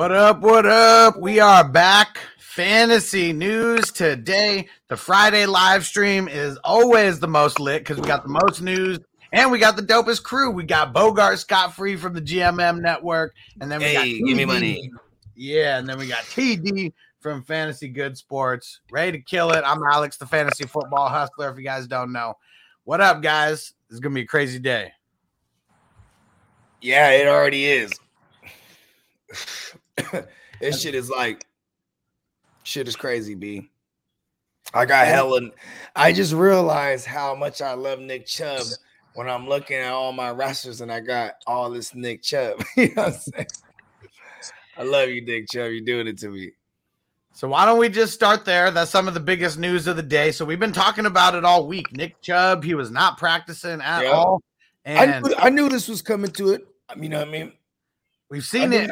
What up? What up? We are back. Fantasy news today. The Friday live stream is always the most lit because we got the most news and we got the dopest crew. We got Bogart Scott Free from the GMM network, and then we Hey, got give me TD. money. Yeah, and then we got TD from Fantasy Good Sports. Ready to kill it. I'm Alex, the fantasy football hustler. If you guys don't know, what up, guys? It's gonna be a crazy day. Yeah, it already is. this shit is like shit is crazy, B. I got hella. I just realized how much I love Nick Chubb when I'm looking at all my wrestlers and I got all this Nick Chubb. you know what I'm saying? I love you, Nick Chubb. You're doing it to me. So why don't we just start there? That's some of the biggest news of the day. So we've been talking about it all week. Nick Chubb, he was not practicing at Yeah. all, I knew, I knew this was coming to it. I mean, you know what I mean? we've seen it.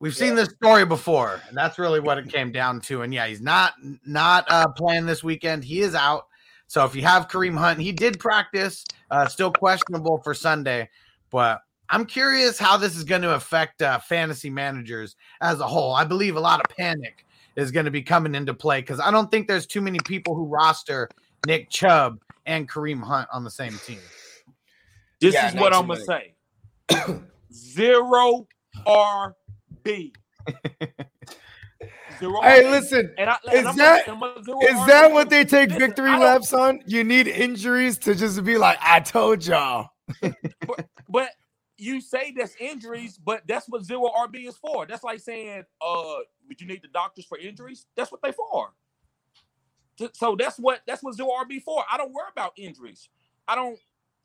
Knew- We've seen this story before, and that's really what it came down to. And yeah, he's not not uh, playing this weekend. He is out. So if you have Kareem Hunt, he did practice, uh, still questionable for Sunday. But I'm curious how this is going to affect uh, fantasy managers as a whole. I believe a lot of panic is going to be coming into play because I don't think there's too many people who roster Nick Chubb and Kareem Hunt on the same team. This Yeah, is what I'm gonna say. Zero RB. Zero Hey, listen. And I, is and I'm that- I'm a Is that what they take Listen, victory laps on? You need injuries to just be like, I told y'all. But you say that's injuries, but that's what zero RB is for. That's like saying, uh, would you need the doctors for injuries? That's what they for. So that's what that's what zero RB for. I don't worry about injuries. I don't.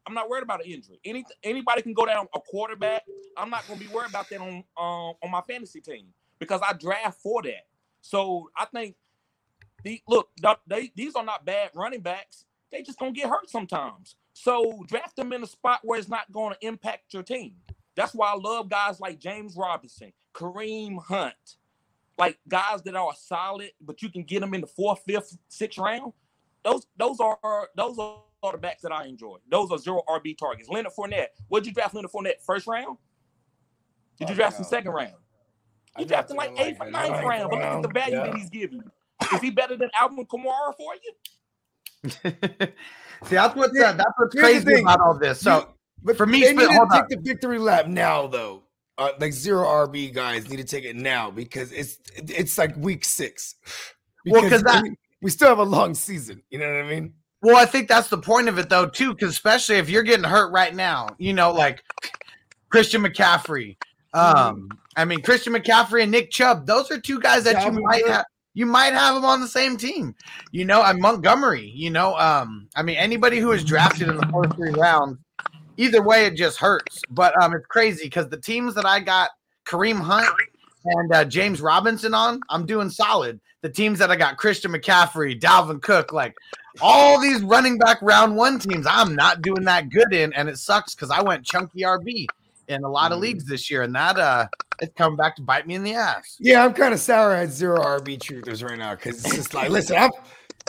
I'm not worried about an injury. Any anybody can go down a quarterback. I'm not going to be worried about that on um, on my fantasy team because I draft for that. So I think the look they these are not bad running backs. They just gonna get hurt sometimes. So draft them in a spot where it's not going to impact your team. That's why I love guys like James Robinson, Kareem Hunt, like guys that are solid, but you can get them in the fourth, fifth, sixth round. Those those are those are the backs that I enjoy. Those are zero RB targets. Leonard Fournette. What'd you draft Leonard Fournette? First round? Did you Oh, draft him second round? You drafted drafted like him eighth, like ninth ninth round, but look at the value yeah. that he's giving you. Is he better than Alvin Kamara for you? See, that's what's uh, that's what's Here's the crazy thing. about all this. So But For me, they sp- need to take on. the victory lap now, though. Uh, like zero RB guys need to take it now because it's it's like week six. Well, Because 'cause that- we, we still have a long season. You know what I mean? Well, I think that's the point of it, though, too, because especially if you're getting hurt right now, you know, like Christian McCaffrey. Um, I mean, Christian McCaffrey and Nick Chubb; those are two guys that you might have. You might have them on the same team, you know. And Montgomery, you know. Um, I mean, anybody who is drafted in the first three rounds, either way, it just hurts. But um, it's crazy because the teams that I got Kareem Hunt and uh, James Robinson on, I'm doing solid. The teams that I got Christian McCaffrey, Dalvin Cook, like all these running back round one teams, I'm not doing that good in, and it sucks because I went chunky RB in a lot of Mhm. leagues this year, and that uh, it's coming back to bite me in the ass. Yeah, I'm kind of sour at zero RB truthers right now because it's just like, listen, I'm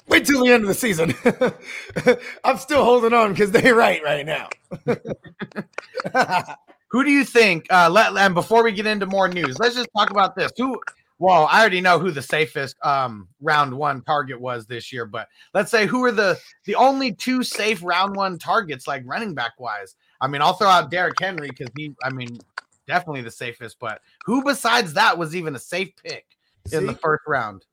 wait till the end of the season. I'm still holding on because they're right right now. Who do you think? Uh, let and before we get into more news, let's just talk about this. Who well, I already know who the safest um, round one target was this year, but let's say who are the the only two safe round one targets, like running back wise. I mean, I'll throw out Derrick Henry because he, I mean, definitely the safest. But who besides that was even a safe pick in the first round?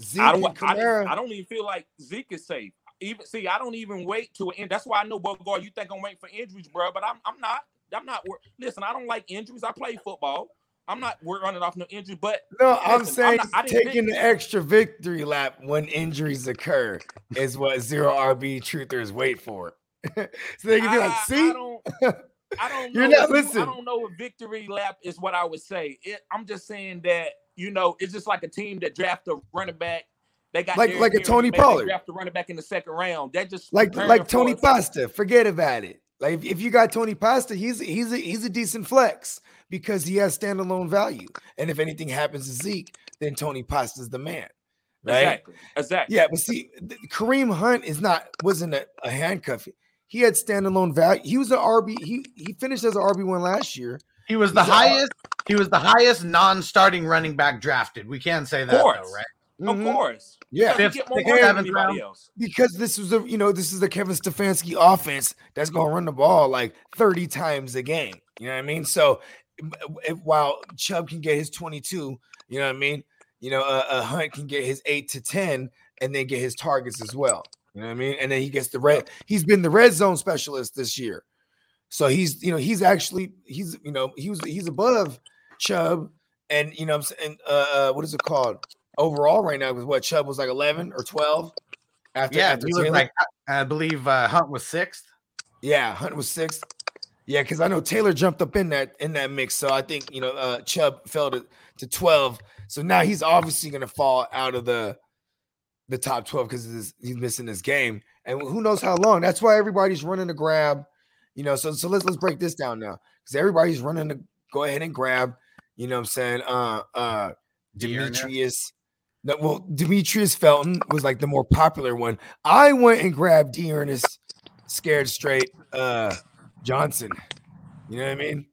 Zeke I don't. I, Kamara. I don't even feel like Zeke is safe. Even see, I don't even wait to an end. That's why I know Bogart. You think I'm waiting for injuries, bro? But I'm. I'm not. I'm not. wor- Listen, I don't like injuries. I play football. I'm not wor- running off no injury. But No, I'm Listen, I'm saying I didn't taking the extra victory lap when injuries occur is what zero RB truthers wait for. so they can be like, see, I don't. I don't. You're know not if- listening. I don't know if victory lap is what I would say. It, I'm just saying that you know it's just like a team that draft a running back. They got Like- Derrick like a Tony Pollard. Draft a running back in the second round. That just like like Tony. Pasta. Forget about it. Like if, if you got Tony Pasta, he's he's a he's a decent flex because he has standalone value. And if anything happens to Zeke, then Tony Pasta's the man. Right? Exactly. Exactly. Yeah, but see, Kareem Hunt is not wasn't a, a handcuff. He had standalone value. He was an RB. He he finished as an RB one last year. He was the He's highest. He was the highest non-starting running back drafted. We can say that, though, right? Of Mhm. course. Yeah, Because Fifth, get more than anybody round. else. because this was the you know this is the Kevin Stefanski offense that's gonna run the ball like 30 times a game. You know what I mean? So if- while Chubb can get his 22, you know what I mean? You know, uh, uh, Hunt can get his eight to 10 and then get his targets as well. You know what I mean? And then he gets the red. He's been the red zone specialist this year. So he's, you know, he's actually he's, you know, he was he's above Chubb and you know what I'm saying uh, uh what is it called? Overall right now was what Chubb was like 11 or 12 after Yeah, after he was like, I believe uh, Hunt was sixth. Yeah, Hunt was sixth. Yeah, because I know Taylor jumped up in that in that mix. So I think you know uh Chubb fell to, to 12. So now he's obviously gonna fall out of the the top 12 because he's missing this game. And who knows how long. That's why everybody's running to grab, you know. So so let's let's break this down now. Because everybody's running to go ahead and grab, you know what I'm saying? Uh uh. Demetrius. No, well, Demetrius Felton was like the more popular one. I went and grabbed D'Ernest scared straight uh Johnson. You know what I mean?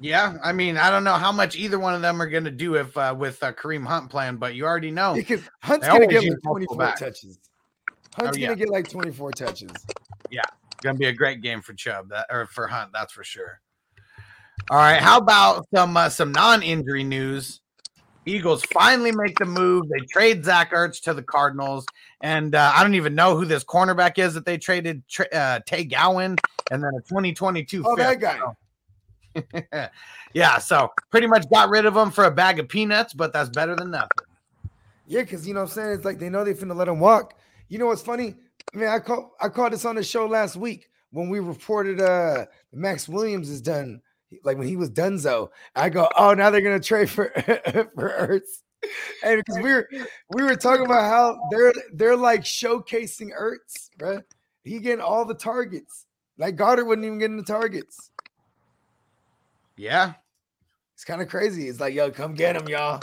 Yeah, I mean, I don't know how much either one of them are going to do if uh, with uh, Kareem Hunt playing, but you already know. Because Hunt's gonna get like 24 backs. touches. Hunt's Oh, yeah. gonna get like 24 touches. Yeah, going to be a great game for Chubb that, or for Hunt, that's for sure. All right, how about some uh, some non-injury news? Eagles finally make the move. They trade Zach Ertz to the Cardinals, and uh, I don't even know who this cornerback is that they traded. Tra- uh, Tay Gowan, and then a 2022 Oh, that fifth. guy. yeah, so pretty much got rid of him for a bag of peanuts, but that's better than nothing. Yeah, because you know what I'm saying? It's like they know they're finna let him walk. You know what's funny? I mean, I called I called this on the show last week when we reported uh Maxx Williams is done, like when he was Dunzo. I go, oh, now they're gonna trade for for Ertz. And because we were we were talking about how they're they're like showcasing Ertz, right? He getting all the targets. Like Goedert wasn't even getting the targets. Yeah, It's kind of crazy. It's like, yo, come get him, y'all.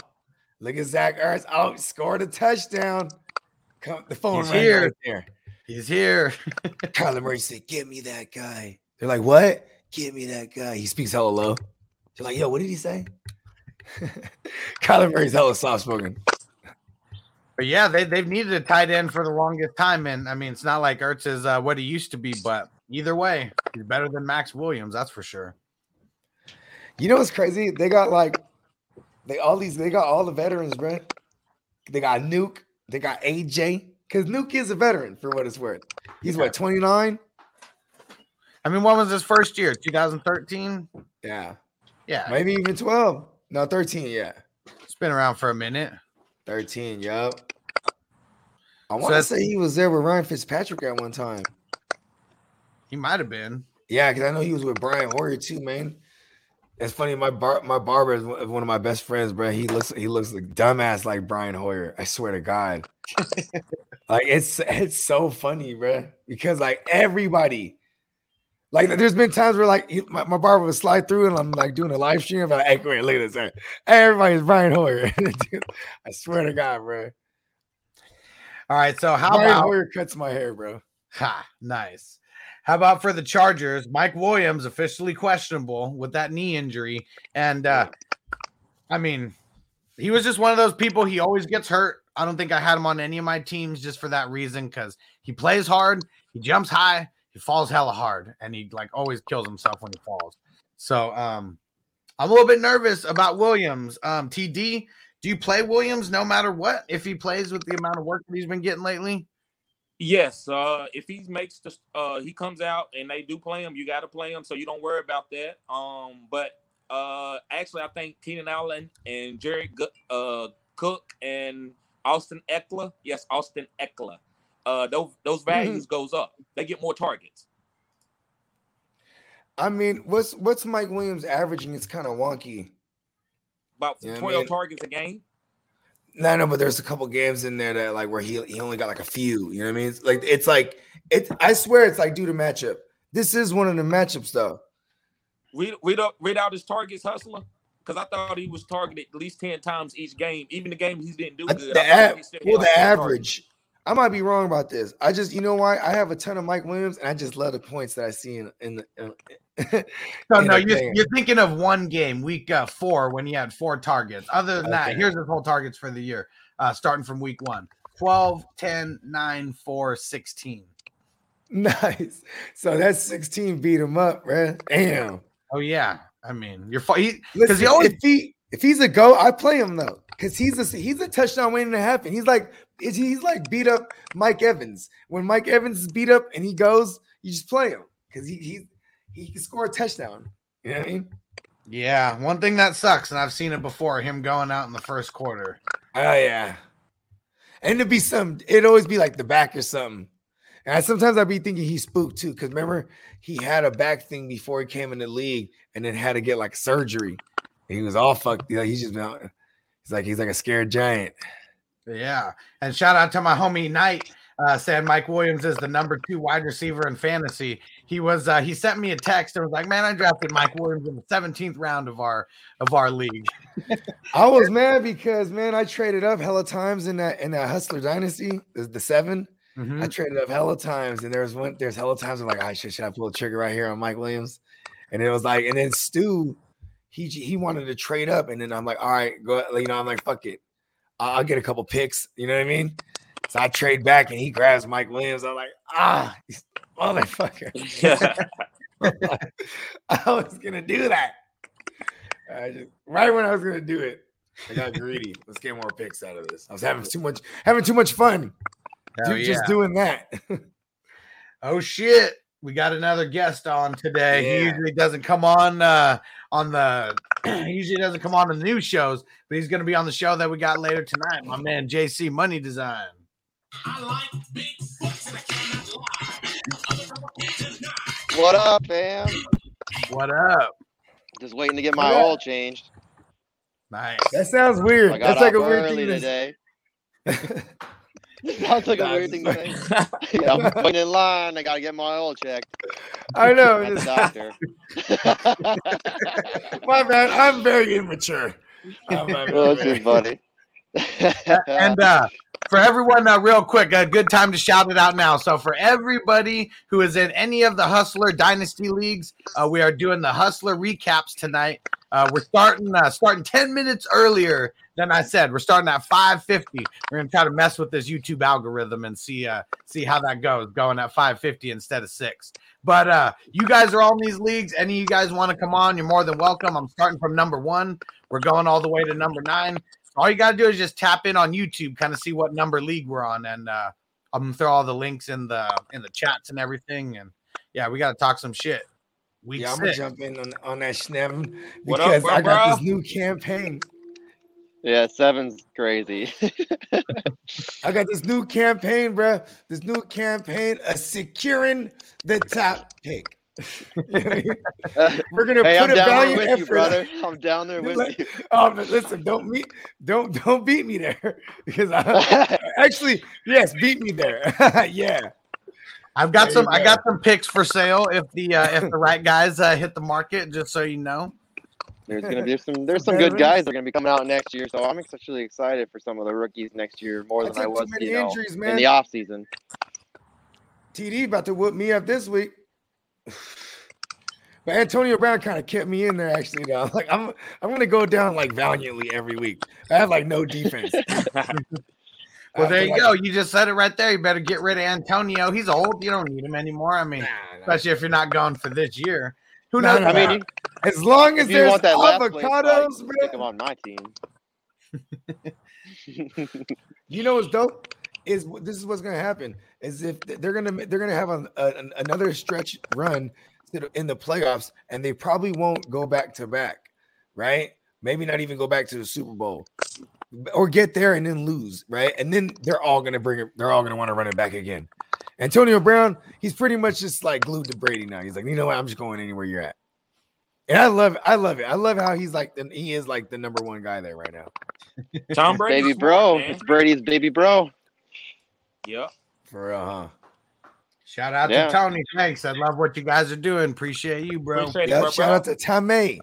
Look at Zach Ertz. Oh, scored a touchdown. Come, the phone He's here. right there. he's here. Kyler Murray said, "Give me that guy." They're like, "What? Give me that guy." He speaks hella low. They're like, "Yo, what did he say?" Kyler Murray's hella soft spoken. But yeah, they they've needed a tight end for the longest time, and I mean, it's not like Ertz is uh, what he used to be, but either way, he's better than Maxx Williams, that's for sure. You know what's crazy? They got like, they all these, they got all the veterans, bro. They got Nuke. They got AJ. Because Nuke is a veteran for what it's worth. He's what 29. I mean, what was his first year? 2013. Yeah, Yeah, maybe even 12. No, 13. Yeah, it's been around for a minute. 13. Yup. I want to that's- say he was there with Ryan Fitzpatrick at one time. He might have been. Yeah, because I know he was with Brian Hoyer too, man. It's funny. My bar, my barber is one one of my best friends, bro. He looks he looks like dumbass like Brian Hoyer. I swear to God. like it's it's so funny, bro. Because like everybody, like there's been times where like my, my barber would slide through and I'm like doing a live stream. I'm like, hey, wait, look at this. Hey, everybody's Brian Hoyer. Dude, I swear to God, bro. All right, so how Brian about Hoyer cuts my hair, bro. ha, nice. How about for the Chargers? Mike Williams officially questionable with that knee injury, and uh, I mean, he was just one of those people. He always gets hurt. I don't think I had him on any of my teams just for that reason because he plays hard, he jumps high, he falls hella hard, and he like always kills himself when he falls. So um, I'm a little bit nervous about Williams. Um, TD, do you play Williams no matter what if he plays with the amount of work that he's been getting lately? Yes, uh, if he makes the uh, he comes out and they do play him, you got to play him, so you don't worry about that. Um, but uh, actually, I think Keenan Allen and Jared uh, Cook and Austin Eckler, yes, Austin Ekeler, uh, those those mm-hmm. values mm-hmm. goes up. They get more targets. I mean, what's what's Mike Williams averaging? It's kind of wonky. About you know twelve I mean? targets a game. No, no, but there's a couple games in there that like where he he only got like a few. You know what I mean? It's like it's like it. I swear it's like due to matchup. This is one of the matchups though. We we don't read out his targets, hustler, because I thought he was targeted at least ten times each game. Even the game he didn't do good. The a- well, the average. I might be wrong about this. I just, you know why? I have a ton of Mike Williams, and I just love the points that I see in in the. In, no, no, you're, you're, thinking of one game, week uh, four, when he had four targets. Other than okay. that, here's his whole targets for the year, uh, starting from week one 12, 10, 9, 4, 16. Nice. So that's 16 beat him up, man. Damn. Oh, yeah. I mean, you're because he always if he if he's a go, I play him though because he's a he's a touchdown waiting to happen. He's like he's like beat up Mike Evans. When Mike Evans is beat up and he goes, you just play him because he he he can score a touchdown. You know what I mean? Yeah, one thing that sucks, and I've seen it before, him going out in the first quarter. Oh yeah, and it'd be some. It'd always be like the back or something. And I, sometimes I'd be thinking he's spooked too, because remember he had a back thing before he came in the league, and then had to get like surgery. He was all fucked. Like he's just he's like he's like a scared giant. Yeah, and shout out to my homie Knight. Uh, said Mike Williams is the number two wide receiver in fantasy. He was uh, he sent me a text and was like, "Man, I drafted Mike Williams in the 17th round of our of our league." I was mad because man, I traded up hella times in that in that Hustler Dynasty, the, the 7 mm-hmm. I traded up hella times, and there's one there's hella times I'm like, I should should I pull the trigger right here on Mike Williams? And it was like, and then Stu, he he wanted to trade up, and then I'm like, all right, go. You know, I'm like, fuck it, I'll get a couple picks. You know what I mean? So I trade back, and he grabs Mike Williams. I'm like, ah, motherfucker. I was gonna do that. Just, right when I was gonna do it, I got greedy. Let's get more picks out of this. I was having too much, having too much fun. Dude, yeah. Just doing that. oh shit we got another guest on today. Yeah. He usually doesn't come on uh, on the he usually doesn't come on the news shows, but he's going to be on the show that we got later tonight. My man JC Money Design. What up, fam? What up? Just waiting to get my oil changed. Nice. That sounds weird. That's like a weird thing today. Sounds like a weird thing to say. yeah, I'm waiting in line. I gotta get my oil checked. I know. At the doctor. my bad. I'm very immature. I'm well, that's just funny. and uh, for everyone, uh, real quick, a good time to shout it out now. So, for everybody who is in any of the Hustler Dynasty leagues, uh, we are doing the Hustler recaps tonight. Uh, we're starting uh, starting ten minutes earlier than I said. We're starting at five fifty. We're gonna try to mess with this YouTube algorithm and see uh, see how that goes, going at five fifty instead of six. But uh, you guys are all in these leagues. Any of you guys want to come on? You're more than welcome. I'm starting from number one. We're going all the way to number nine all you got to do is just tap in on YouTube, kind of see what number league we're on, and uh, I'm gonna throw all the links in the in the chats and everything. And yeah, we got to talk some shit. Week yeah, I'm gonna jump in on, on that Schnev because up, I got this new campaign. Yeah, seven's crazy. I got this new campaign, bro. This new campaign, a securing the top pick. We're gonna hey, put I'm a down with you, brother. I'm down there with you. Oh, listen, don't meet, don't don't beat me there because I actually yes, beat me there. yeah. I've got there some. I got some picks for sale if the uh, if the right guys uh, hit the market. Just so you know, there's gonna be some. There's some good guys that are gonna be coming out next year. So I'm actually excited for some of the rookies next year more than I was, you know, injuries, in the off season. TD about to whoop me up this week. But Antonio Brown kind of kept me in there actually. Though. I'm like I'm I'm gonna go down like valiantly every week. I have like no defense. well, uh, there you go. You just said it right there. You better get rid of Antonio. He's old. You don't need him anymore. I mean, nah, nah. especially if you're not going for this year. Who knows? Nah, I mean, as long as there's avocados, man. Think about my team. you know what's dope is this is what's gonna happen is if they're gonna they're gonna have a, a, another stretch run in the playoffs, and they probably won't go back to back, right? Maybe not even go back to the Super Bowl, or get there and then lose, right? And then they're all gonna bring it. They're all gonna want to run it back again. Antonio Brown, he's pretty much just like glued to Brady now. He's like, you know what? I'm just going anywhere you're at. And I love it. I love it. I love how he's like the, he is like the number one guy there right now. Tom Brady, baby bro. It's Brady's baby bro. Yep. For real, huh? Shout out yeah. to Tony. Thanks. I love what you guys are doing. Appreciate you, bro. Appreciate yeah, it, bro, shout out to Tommy.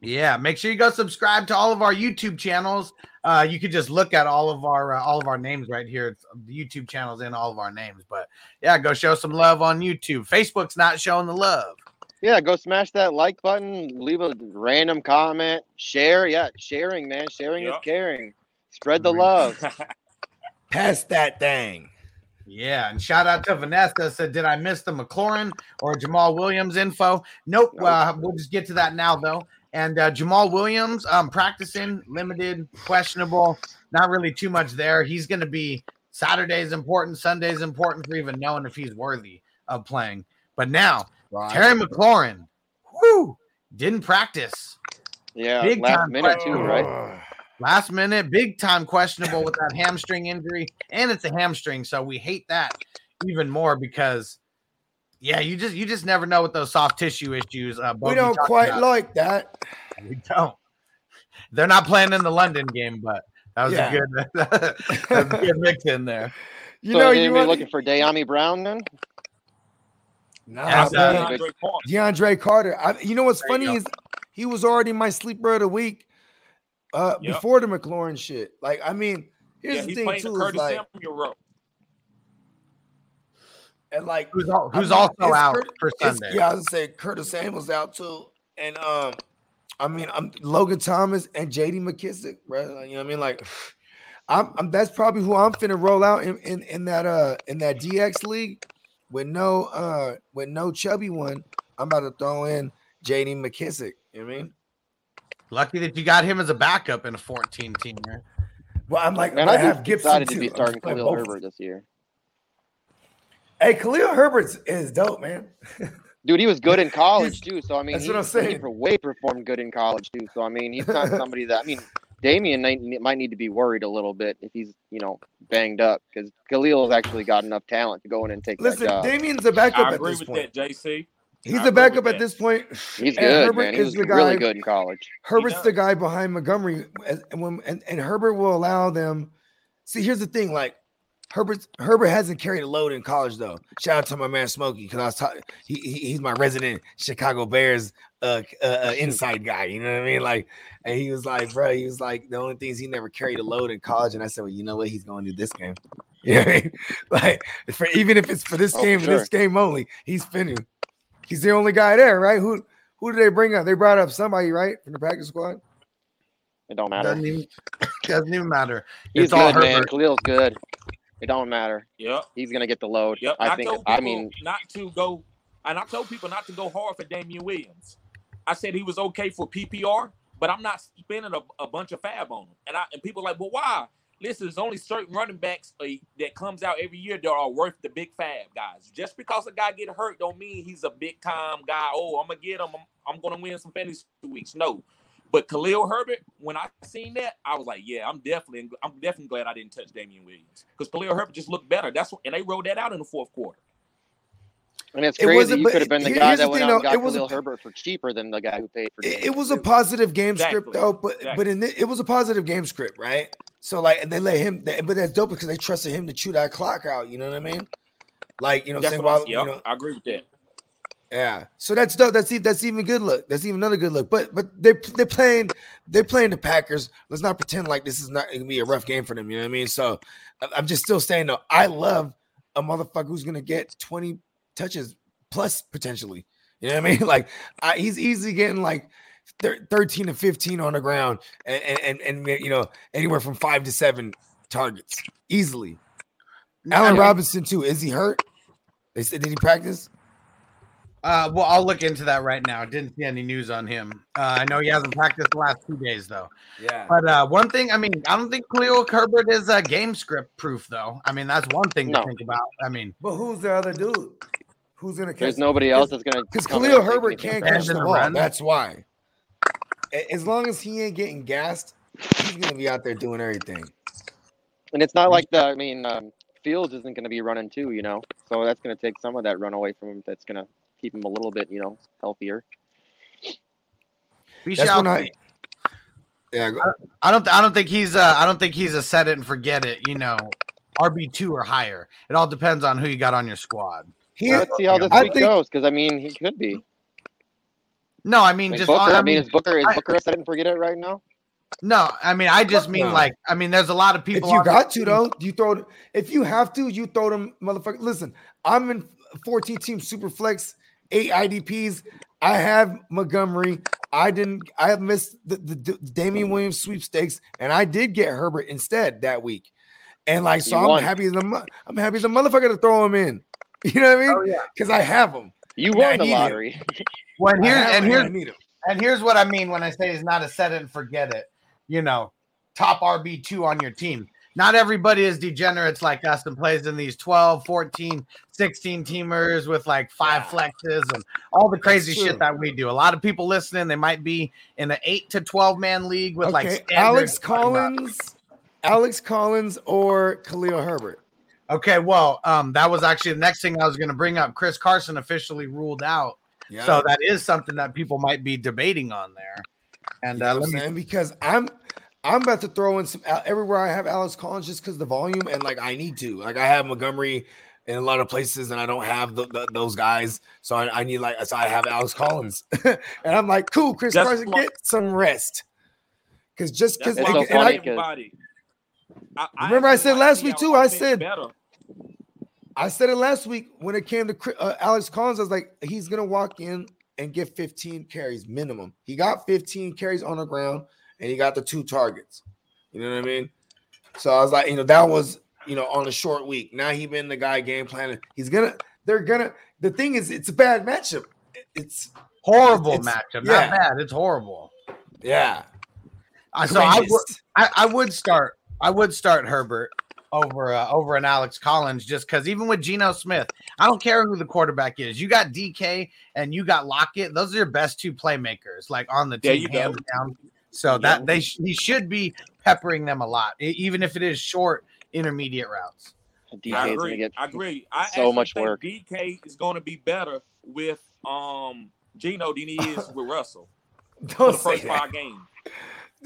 Yeah, make sure you go subscribe to all of our YouTube channels. Uh, you can just look at all of our uh, all of our names right here. It's the YouTube channels in all of our names. But yeah, go show some love on YouTube. Facebook's not showing the love. Yeah, go smash that like button, leave a random comment, share. Yeah, sharing, man. Sharing yep. is caring. Spread the love. Pass that thing. Yeah, and shout out to Vanessa. Said, did I miss the McLaurin or Jamaal Williams info? Nope. nope. Uh, we'll just get to that now, though. And uh, Jamaal Williams, um, practicing, limited, questionable. Not really too much there. He's going to be Saturday's important, Sunday's important for even knowing if he's worthy of playing. But now, right. Terry McLaurin, whoo, didn't practice. Yeah, Big last minute too, right? Last minute, big time questionable with that hamstring injury, and it's a hamstring, so we hate that even more because, yeah, you just you just never know with those soft tissue issues. Uh, we don't quite about. like that. We don't. They're not playing in the London game, but that was yeah. a good, that was a good mix in there. You so know, you are looking for Dyami Brown then? No, nah, DeAndre, DeAndre Carter. I, you know what's there funny is he was already my sleeper of the week uh, yep. before the McLaurin shit. Like, I mean, here's yeah, the thing too. Is like, and like, who's, all, who's I mean, also out Kurt, for Sunday? Yeah, I was say Curtis Samuel's out too, and um, I mean, I'm Logan Thomas and J.D. McKissic, right? Like, you know what I mean? Like, I'm, I'm that's probably who I'm finna roll out in, in in that uh in that DX league with no uh with no chubby one. I'm about to throw in J.D. McKissic. You know what I mean? Lucky that you got him as a backup in a 14 teamer. Well, I'm like, man, I, I have Gibson excited to be starting Khalil Herbert this year. Hey, Khalil Herbert is dope, man. Dude, he was good in college too. So I mean, that's what I'm saying. He way performed good in college too. So I mean, he's not somebody that I mean, Damien might need to be worried a little bit if he's you know banged up because Khalil has actually got enough talent to go in and take. Listen, that job. Damien's a backup I at this point. That, JC. He's a backup at this point. He's and good, Herbert man. He was the guy, really good in college. Herbert's the guy behind Montgomery, and when and, and Herbert will allow them. See, here's the thing: like Herbert, Herbert hasn't carried a load in college though. Shout out to my man Smokey because I was talking. He, he, he's my resident Chicago Bears uh, uh, uh, inside guy. You know what I mean? Like, and he was like, bro, he was like, the only things he never carried a load in college. And I said, well, you know what? He's going to do this game. You know what I mean? Like, for even if it's for this oh, game, sure. this game only, he's finna. He's the only guy there, right? Who who did they bring up? They brought up somebody, right, from the practice squad. It don't matter. Doesn't even, doesn't even matter. He's it's good, man. Khalil's good. It don't matter. Yep. He's gonna get the load. Yep. I, I think. I mean, not to go, and I told people not to go hard for Damien Williams. I said he was okay for PPR, but I'm not spending a, a bunch of FAAB on him. And I and people like, well, why? listen, there's only certain running backs uh, that comes out every year that are worth the big FAAB guys. Just because a guy get hurt don't mean he's a big time guy. Oh, I'm gonna get him. I'm, I'm gonna win some fantasy weeks. No, but Khalil Herbert, when I seen that, I was like, yeah, I'm definitely, I'm definitely glad I didn't touch Damien Williams because Khalil Herbert just looked better. That's what, and they rolled that out in the fourth quarter. And it's crazy. It you could have been the guy that went out and got it was Khalil a, Herbert for cheaper than the guy who paid for. It, it was a positive game exactly. script though, but exactly. but in the, it was a positive game script, right? So like, and they let him, but that's dope because they trusted him to chew that clock out. You know what I mean? Like you know, that's saying, well, yep, you know, I agree with that. Yeah, so that's dope. That's even that's even good look. That's even another good look. But but they they're playing they're playing the Packers. Let's not pretend like this is not gonna be a rough game for them. You know what I mean? So I'm just still saying though, I love a motherfucker who's gonna get 20 touches plus potentially. You know what I mean? Like I, he's easily getting like thir- 13 to 15 on the ground and, and, and, and, you know, anywhere from five to seven targets easily. Allen Robinson, too. Is he hurt? They said, did he practice? Uh, well, I'll look into that right now. Didn't see any news on him. Uh, I know he hasn't practiced the last two days though. Yeah. But uh, one thing, I mean, I don't think Khalil Herbert is uh, game script proof though. I mean, that's one thing No. to think about. I mean, But who's the other dude? Who's gonna catch? There's nobody else that's gonna Because come Khalil Herbert can't catch the in the ball. run. That's why. As long as he ain't getting gassed, he's gonna be out there doing everything. And it's not like the. I mean, um, Fields isn't going to be running too, you know. So that's going to take some of that run away from him. That's going to keep him a little bit, you know, healthier. we That's shall I. Yeah, I don't. I don't think he's. Uh, I don't think he's a set it and forget it. You know, RB two or higher. It all depends on who you got on your squad. He, Let's see how this I week think- goes, because I mean, he could be. No, I I mean mean, just. Booker, I I mean, mean, is Booker is I- Booker a set it and forget it right now? no, I mean I just mean no. like. I mean, there's a lot of people. if people. you on got this to though, you throw. If you have to, you throw them, motherfucker. Listen, I'm in 14 team super flex, eight IDPs. I have Montgomery. I didn't. I have missed the, the, the Damien Williams sweepstakes, and I did get Herbert instead that week. And like, so I'm happy as a mo- I'm happy as a motherfucker to throw him in. You know what I mean? Oh yeah. Because I have them. You Yeah, I won the need lottery. When I here's and him, here's I need him. And here's what I mean when I say he's not a set it and forget it. You know, top RB2 on your team. Not everybody is degenerates like us and plays in these 12, 14, 16 teamers with like five Yeah. flexes and all the crazy shit that we do. A lot of people listening, they might be in an 8 to 12 man league with like Okay, standard- Alex Collins, Alex Collins, or Khalil Herbert. Okay, well, um, that was actually the next thing I was going to bring up. Chris Carson officially ruled out, Yeah. so that is something that people might be debating on there. And uh, let me saying? because I'm I'm about to throw in some everywhere I have Alex Collins just because the volume and like I need to like I have Montgomery in a lot of places and I don't have the, the- those guys so I, I need like so I have Alex Collins and I'm like cool Chris That's Carson why- get some rest because just because That's It's so I'm and funny I, 'cause- everybody. I, Remember I said last week too, I said- better. I said it last week when it came to uh, Alex Collins I was like he's gonna walk in and get 15 carries minimum he got 15 carries on the ground and he got the two targets you know what I mean so I was like you know that was you know, on a short week. Now he been the guy game planning. He's gonna, they're gonna. The thing is, it's a bad matchup. It's horrible It's- matchup. yeah. Not bad. It's horrible. yeah. Uh, so I would, I, I would start. I would start Herbert over uh, over an Alex Collins just because even with Geno Smith, I don't care who the quarterback is. You got DK and you got Lockett. Those are your best two playmakers, like on the There team, you go. hands down. So that they sh- he should be peppering them a lot, even if it is short intermediate routes. DK I is gonna agree. get I agree. I so much think work. DK is going to be better with um Geno than he is with Russell Don't for the say first that. five games.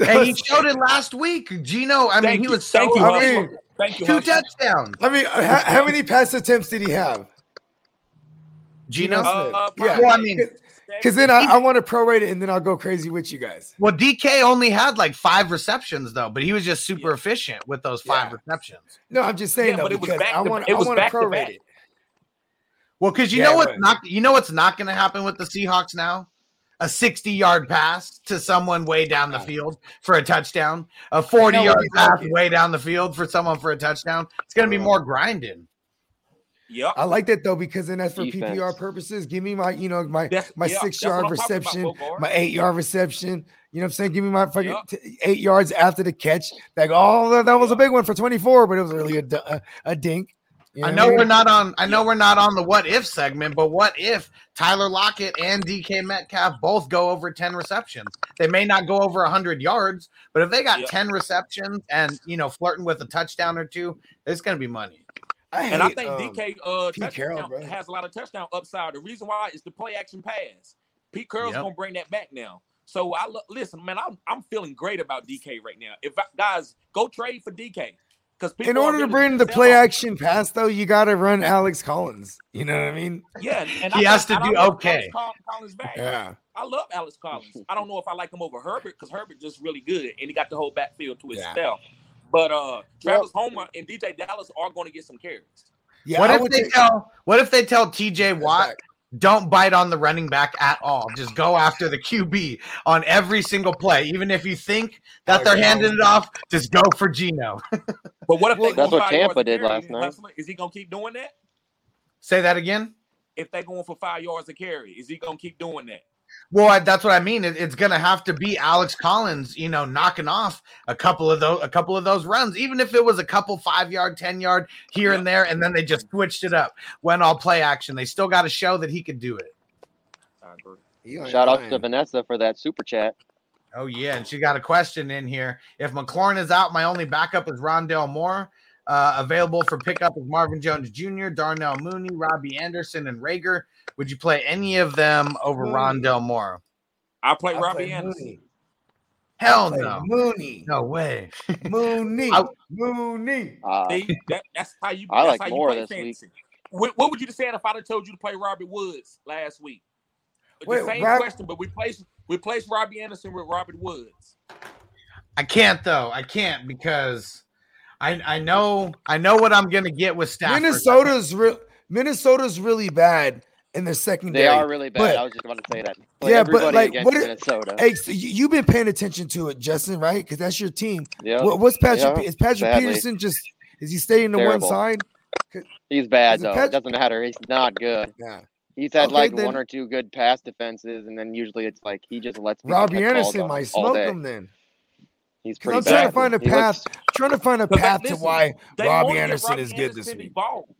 And he showed it last week. Geno, I mean, Thank he you. was so Thank you, I mean, Thank you, two Hustle. touchdowns. I mean, how, how many pass attempts did he have? Gino, Geno Uh, uh, Yeah. well, I mean, Because then I, I want to prorate it, and then I'll go crazy with you guys. well, DK only had like five receptions though, but he was just super Yeah. efficient with those five Yeah. receptions. No, I'm just saying Yeah, though, but it was because back I to- want it I was want to back to prorate back. it. Well, because you Yeah, know what's not you know what's not going to happen with the Seahawks now? A 60 yard pass to someone way down the field for a touchdown, a 40 yard pass way down the field for someone for a touchdown. It's going to be more grinding. Yep. I like that though because then that's for Defense. PPR purposes. Give me my, you know, my That's- my yeah, six that's yard I'm about, reception, my eight yard reception. You know what I'm saying? Give me my fucking Yup. t- eight yards after the catch. Like, oh, that, that was a big one for 24, but it was really a a dink. You I what know mean? we're not on. I know we're not on the what if segment, but what if Tyler Lockett and DK Metcalf both go over ten receptions? They may not go over hundred yards, but if they got Yep. ten receptions and you know flirting with a touchdown or two, it's going to be money. I And I think um, DK uh, Pete touchdown Carroll, bro. has a lot of touchdown upside. The reason why is the play action pass. Pete Carroll's Yep. gonna bring that back now. So I lo- listen, man. I'm I'm feeling great about DK right now. If I, guys go trade for DK, because In order to bring the play action pass, though, you got to run Alex Collins. You know what I mean? yeah, and He I has love- to and do okay. Alex Collins back. Yeah. I love Alex Collins. I don't know if I like him over Herbert because Herbert just really good and he got the whole backfield to Yeah. himself. But uh Travis Homer and DeeJay Dallas are going to get some carries. Yeah. what I if they take- tell? What if they tell T.J. Watt back. Don't bite on the running back at all. Just go after the QB on every single play. Even if you think that they're handing it off, just go for Geno. But what if Well, they that's go what five yards Tampa did last night. Hustler? Is he gonna keep doing that? Say that again. If they're going for five yards a carry, is he gonna keep doing that? Well, I, that's what I mean. It, it's going to have to be Alex Collins, you know, knocking off a couple of those, a couple of those runs, even if it was a couple five yard, ten yard here and there, and then they just switched it up, went all play action. They still got to show that he could do it. I agree. You ain't Shout out to. Vanessa for that super chat. Oh yeah, and she got a question in here. If McLaurin is out, my only backup is Rondale Moore. Uh, available for pickup is Marvin Jones Jr., Darnell Mooney, Robbie Anderson, and Rager. Would you play any of them over Mooney. Rondale Moore? I play I Robbie play Anderson. Mooney. Hell Play no, Mooney. no way. Mooney. I- Mooney. Uh, See, that, that's how you. I that's like how Moore you play this week. What, what would you have said if I'd have told you to play Robbie Woods last week? The same Rob- question, but we placed we placed Robbie Anderson with Robert Woods. I can't though. I can't because I I know I know what I'm gonna get with Stafford. Minnesota's real. Minnesota's really bad in the secondary. they are really bad. but- I was just about to say that. Play Yeah, but, like, against what it- Minnesota. Hey, so you, you've been paying attention to it, Justin, right? Because that's your team. yeah, What, what's Patrick? Yeah, Pe- is Patrick sadly. Peterson just? Is he staying to Terrible. one side? he's bad though. Pat- It doesn't matter. He's not good. Yeah. He's had Okay, like then- one or two good pass defenses, and then usually it's like he just lets people Robbie Anderson on might him smoke day. them then. He's 'Cause pretty I'm trying to find a He path. looks- trying to find a But path to why Robbie Anderson Robbie is good this week. Involved.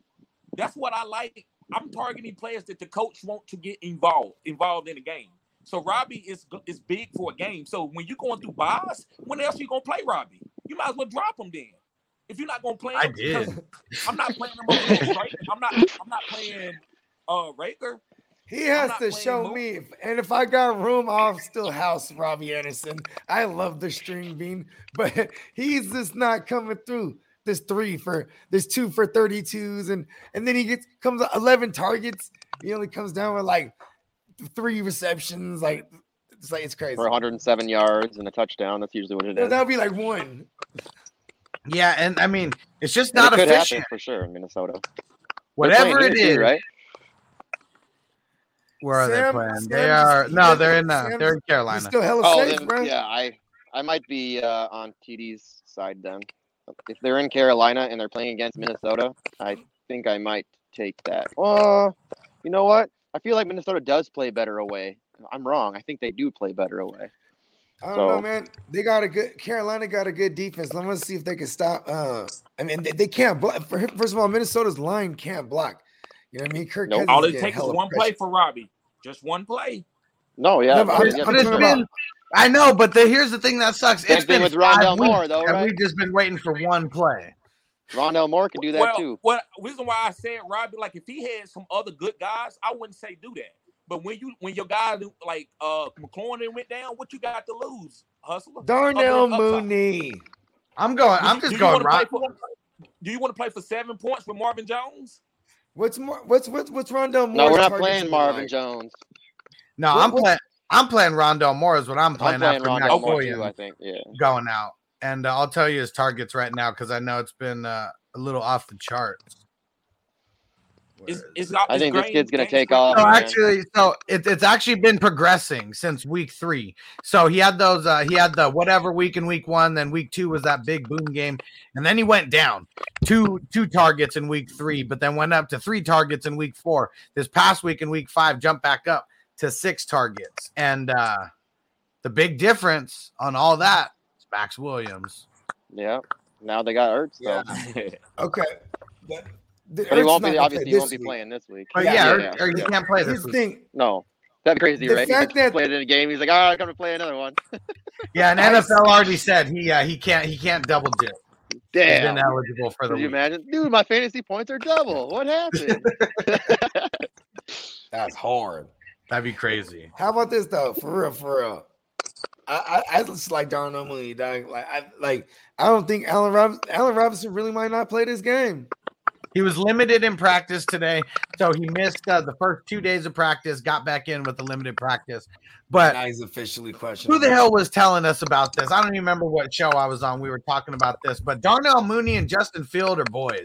That's what I like. I'm targeting players that the coach want to get involved involved in the game. So Robbie is is big for a game. So when you're going through buys, when else are you gonna play Robbie? You might as well drop him then. If you're not gonna play him, I did. I'm not playing him over no strike. I'm not. I'm not playing uh Raker. He has to show Mook. me, if- and if I got room, I'll still house Robbie Anderson. I love the string bean, but he's just not coming through. This three for this two for 32s, and and then he gets comes 11 targets. He only comes down with like three receptions. Like it's like it's crazy. for 107 yards and a touchdown. That's usually what it is. That would be like one. Yeah, and I mean it's just And not it could efficient. happen for sure in Minnesota. Whatever playing it here is, too, right? Where are they playing? Sam they are he no, they're in uh, Sam's- they're in Carolina. still hella Oh, safe, then, bro. yeah, I I might be uh, on TD's side then. If they're in Carolina and they're playing against Minnesota, I think I might take that. Oh, you know what? I feel like Minnesota does play better away. I'm wrong. I think they do play better away. I don't know, man. They got a good Carolina got a good defense. Let me see if they can stop. Uh, I mean, they, they can't block. First of all, Minnesota's line can't block. You know what I mean? Kirk Nope. All it getting takes is one pressure. play for Robbie. Just one play. No, yeah, No, but but I'm- But to it's talking throw- about- been I know, but the, here's the thing that sucks. Same It's thing been with five Rondale Moore, though, and right? we've just been waiting for one play. Rondale Moore can do that well, too. Well, reason why I said Robbie, like if he had some other good guys, I wouldn't say do that. But when you when your guy like uh McLaurin went down, what you got to lose, hustler? Darnell Up up. Mooney. I'm going. I'm just do going. wanna play Rock. for- Do you want to play for seven points with Marvin Jones? What's more? What's what's what's Rondale Moore? No, we're not playing Marvin Jones. No, What- I'm playing. I'm playing Rondale Moore is what I'm playing, I'm playing after Rondale Moore Williams too. I think. Yeah. going out, and uh, I'll tell you his targets right now because I know it's been uh, a little off the charts. It's, Where it's, I think this kid's gonna take off. man. actually, so it, it's actually been progressing since week three. So he had those, uh, he had the whatever week in week one, then week two was that big boom game, and then he went down two two targets in week three, but then went up to three targets in week four. This past week in week five, jumped back up to six targets, and uh, the big difference on all that is Maxx Williams. Yeah. Now they got Ertz. Yeah. though. Okay. But, the But he won't be. Obviously, he won't this be playing this week. But Yeah, yeah, yeah, or, yeah, or he yeah. can't play this the week. thing. No, that'd be crazy, The right? He fact just that- played in a game. He's like, all right, I'm gonna play another one. Yeah, and NFL already said he uh, he can't he can't double dip. Damn. been eligible for the Could you week. imagine, dude? My fantasy points are double. What happened? That's hard. That'd be crazy. How about this though? For real, for real. I I, I just like Darnell Mooney, dog. Like I like I don't think Allen Robinson Allen Robinson really might not play this game. He was limited in practice today, so he missed uh, the first two days of practice. Got back in with the limited practice, but Now he's officially questioned. who the hell was telling us about this? I don't even remember what show I was on. We were talking about this, but Darnell Mooney and Justin Field are boys.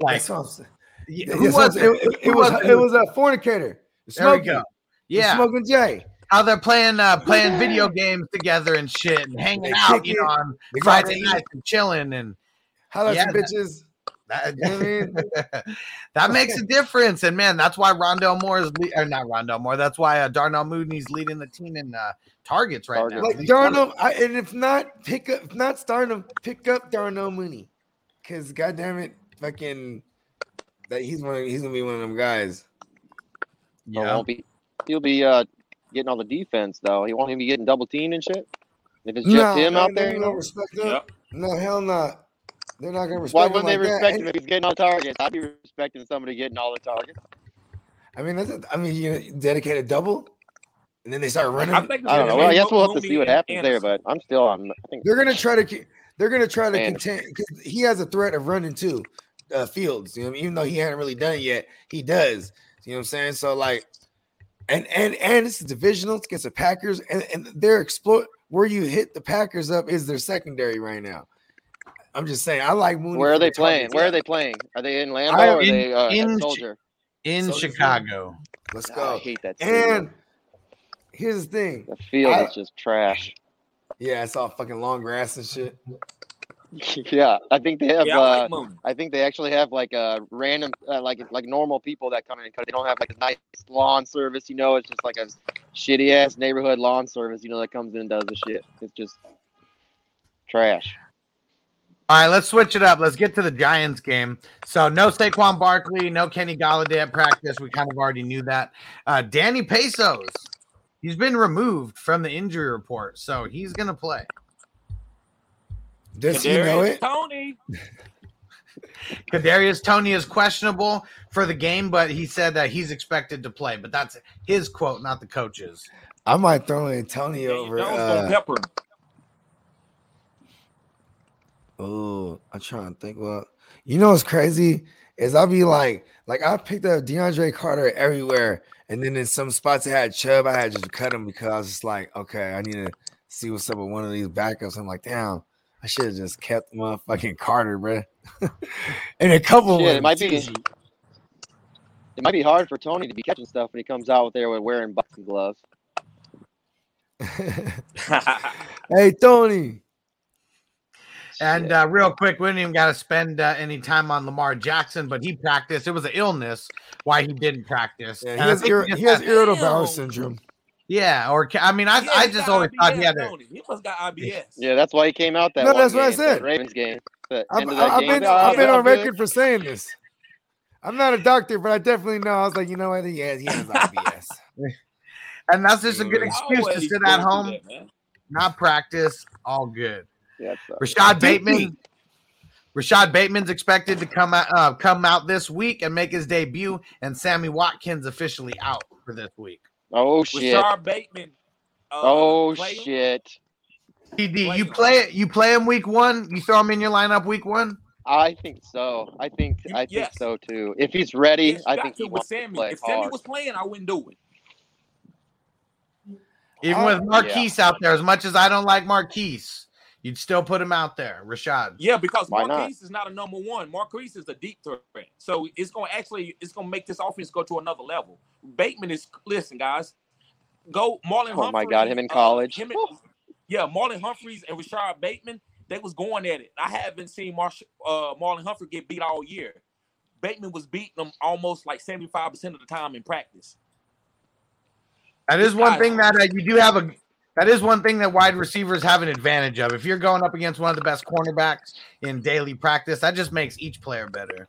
Like, That's what I'm saying. y- That's who was it? It, it Who was was it was a fornicator. There we go. Yeah, Smoking Jay. how they're playing uh playing video games together and shit and hanging They out, you know, on Friday nights and chilling and Holla Yeah, some bitches. That, You know I mean? that makes a difference. And man, that's why Rondale Moore is le- or not Rondale Moore. That's why uh, Darnell Mooney's leading the team in uh, targets right Targets. now. Like He's one of- Darnell, I, and if not, pick up, if not starting him, pick up Darnell Mooney, because goddamn it, fucking, that he's one, of, he's gonna be one of them guys. But yeah. won't be. He'll be uh getting all the defense though. He won't even be getting double teamed and shit. If it's just Nah, him man, out there, you know. respect him. Yep. No, hell not. They're not gonna respect him wouldn't they like that. respect And- him if he's getting all the targets? I'd be respecting somebody getting all the targets. I mean, that's a, I mean, you dedicate a double, and then they start running. I think I don't know. Well, I guess we'll have to see what and happens there, but I'm still on. I think They're gonna try to. They're gonna try to Man. contain because he has a threat of running too. Uh, Fields, you know, even though he hadn't really done it yet, he does. You know what I'm saying? So like, and and and it's divisional it's against the Packers, and and they're exploit where you hit the Packers up is their secondary right now. I'm just saying, I like Mooney. where are they the playing? Where are they playing? Are they in Lambeau I- or are in- they uh, in Soldier? in So- Chicago. Let's Ah, I hate that. stadium. And here's the thing. the field I- is just trash. Yeah, it's all fucking long grass and shit. yeah, I think they have. Yeah, I uh, like Mooney. I think they actually have like a random, uh, like like normal people that come in because they don't have like a nice lawn service. You know, it's just like a shitty ass neighborhood lawn service. You know, that comes in and does the shit. It's just trash. All right, let's switch it up. Let's get to the Giants game. So no Saquon Barkley, no Kenny Golladay at practice. We kind of already knew that. Uh, Danny Pesos, he's been removed from the injury report, so he's gonna play. Does he know it? Toney. Kadarius Toney is questionable for the game, but he said that he's expected to play. But that's his quote, not the coach's. I might throw Antonio Daniel over. Jones gonna Uh, pepper him. Oh, I'm trying to think. Well, you know what's crazy is I'll be like, like I picked up DeAndre Carter everywhere, and then in some spots I had Chubb, I had just cut him because I was just like, okay, I need to see what's up with one of these backups. I'm like, damn, I should have just kept motherfucking Carter, bro. and a couple. Shit, it might be. It might be hard for Toney to be catching stuff when he comes out there with wearing boxing gloves. hey Toney. And uh, real quick, we didn't even got to spend uh, any time on Lamar Jackson, but he practiced. It was an illness why he didn't practice. Yeah, he has, ir- he he has irritable bowel syndrome. yeah, or I mean, I, I just got always thought he IBS, had a he? He must got IBS. yeah, that's why he came out that. No, one that's what I said. Ravens game. I've, end of that I've game. been, Oh, I've been I'm on good. record for saying this. I'm not a doctor, but I definitely know. I was like, you know what? He has, he has IBS. and that's just a good excuse to sit at home, that, not practice, all good. Yeah. Rashod Bateman. Rashod Bateman's expected to come out uh, come out this week and make his debut, and Sammy Watkins officially out for this week. Oh shit. Rashod Bateman. Uh, Oh shit. PD, you play it. You play him week one. You throw him in your lineup week one. I think so. I think You- I think yes. so too. If he's ready, Yes, I think to he with wants to Sammy. play If Sammy was playing, I wouldn't do it. Even Oh, with Marquise out there, as much as I don't like Marquise, you'd still put him out there. Rashod. Yeah, because Why not? Marquise is not a number one. Marquise is a deep threat. So it's gonna actually it's gonna make this offense go to another level. Bateman is listen, guys. Go Marlon Oh my God, him in uh, college. him and- yeah, Marlon Humphreys and Rashod Bateman, they was going at it. I haven't seen Marsh, uh, Marlon Humphrey get beat all year. Bateman was beating them almost like 75% of the time in practice. That is one thing that uh, you do have a. That is one thing that wide receivers have an advantage of. If you're going up against one of the best cornerbacks in daily practice, that just makes each player better.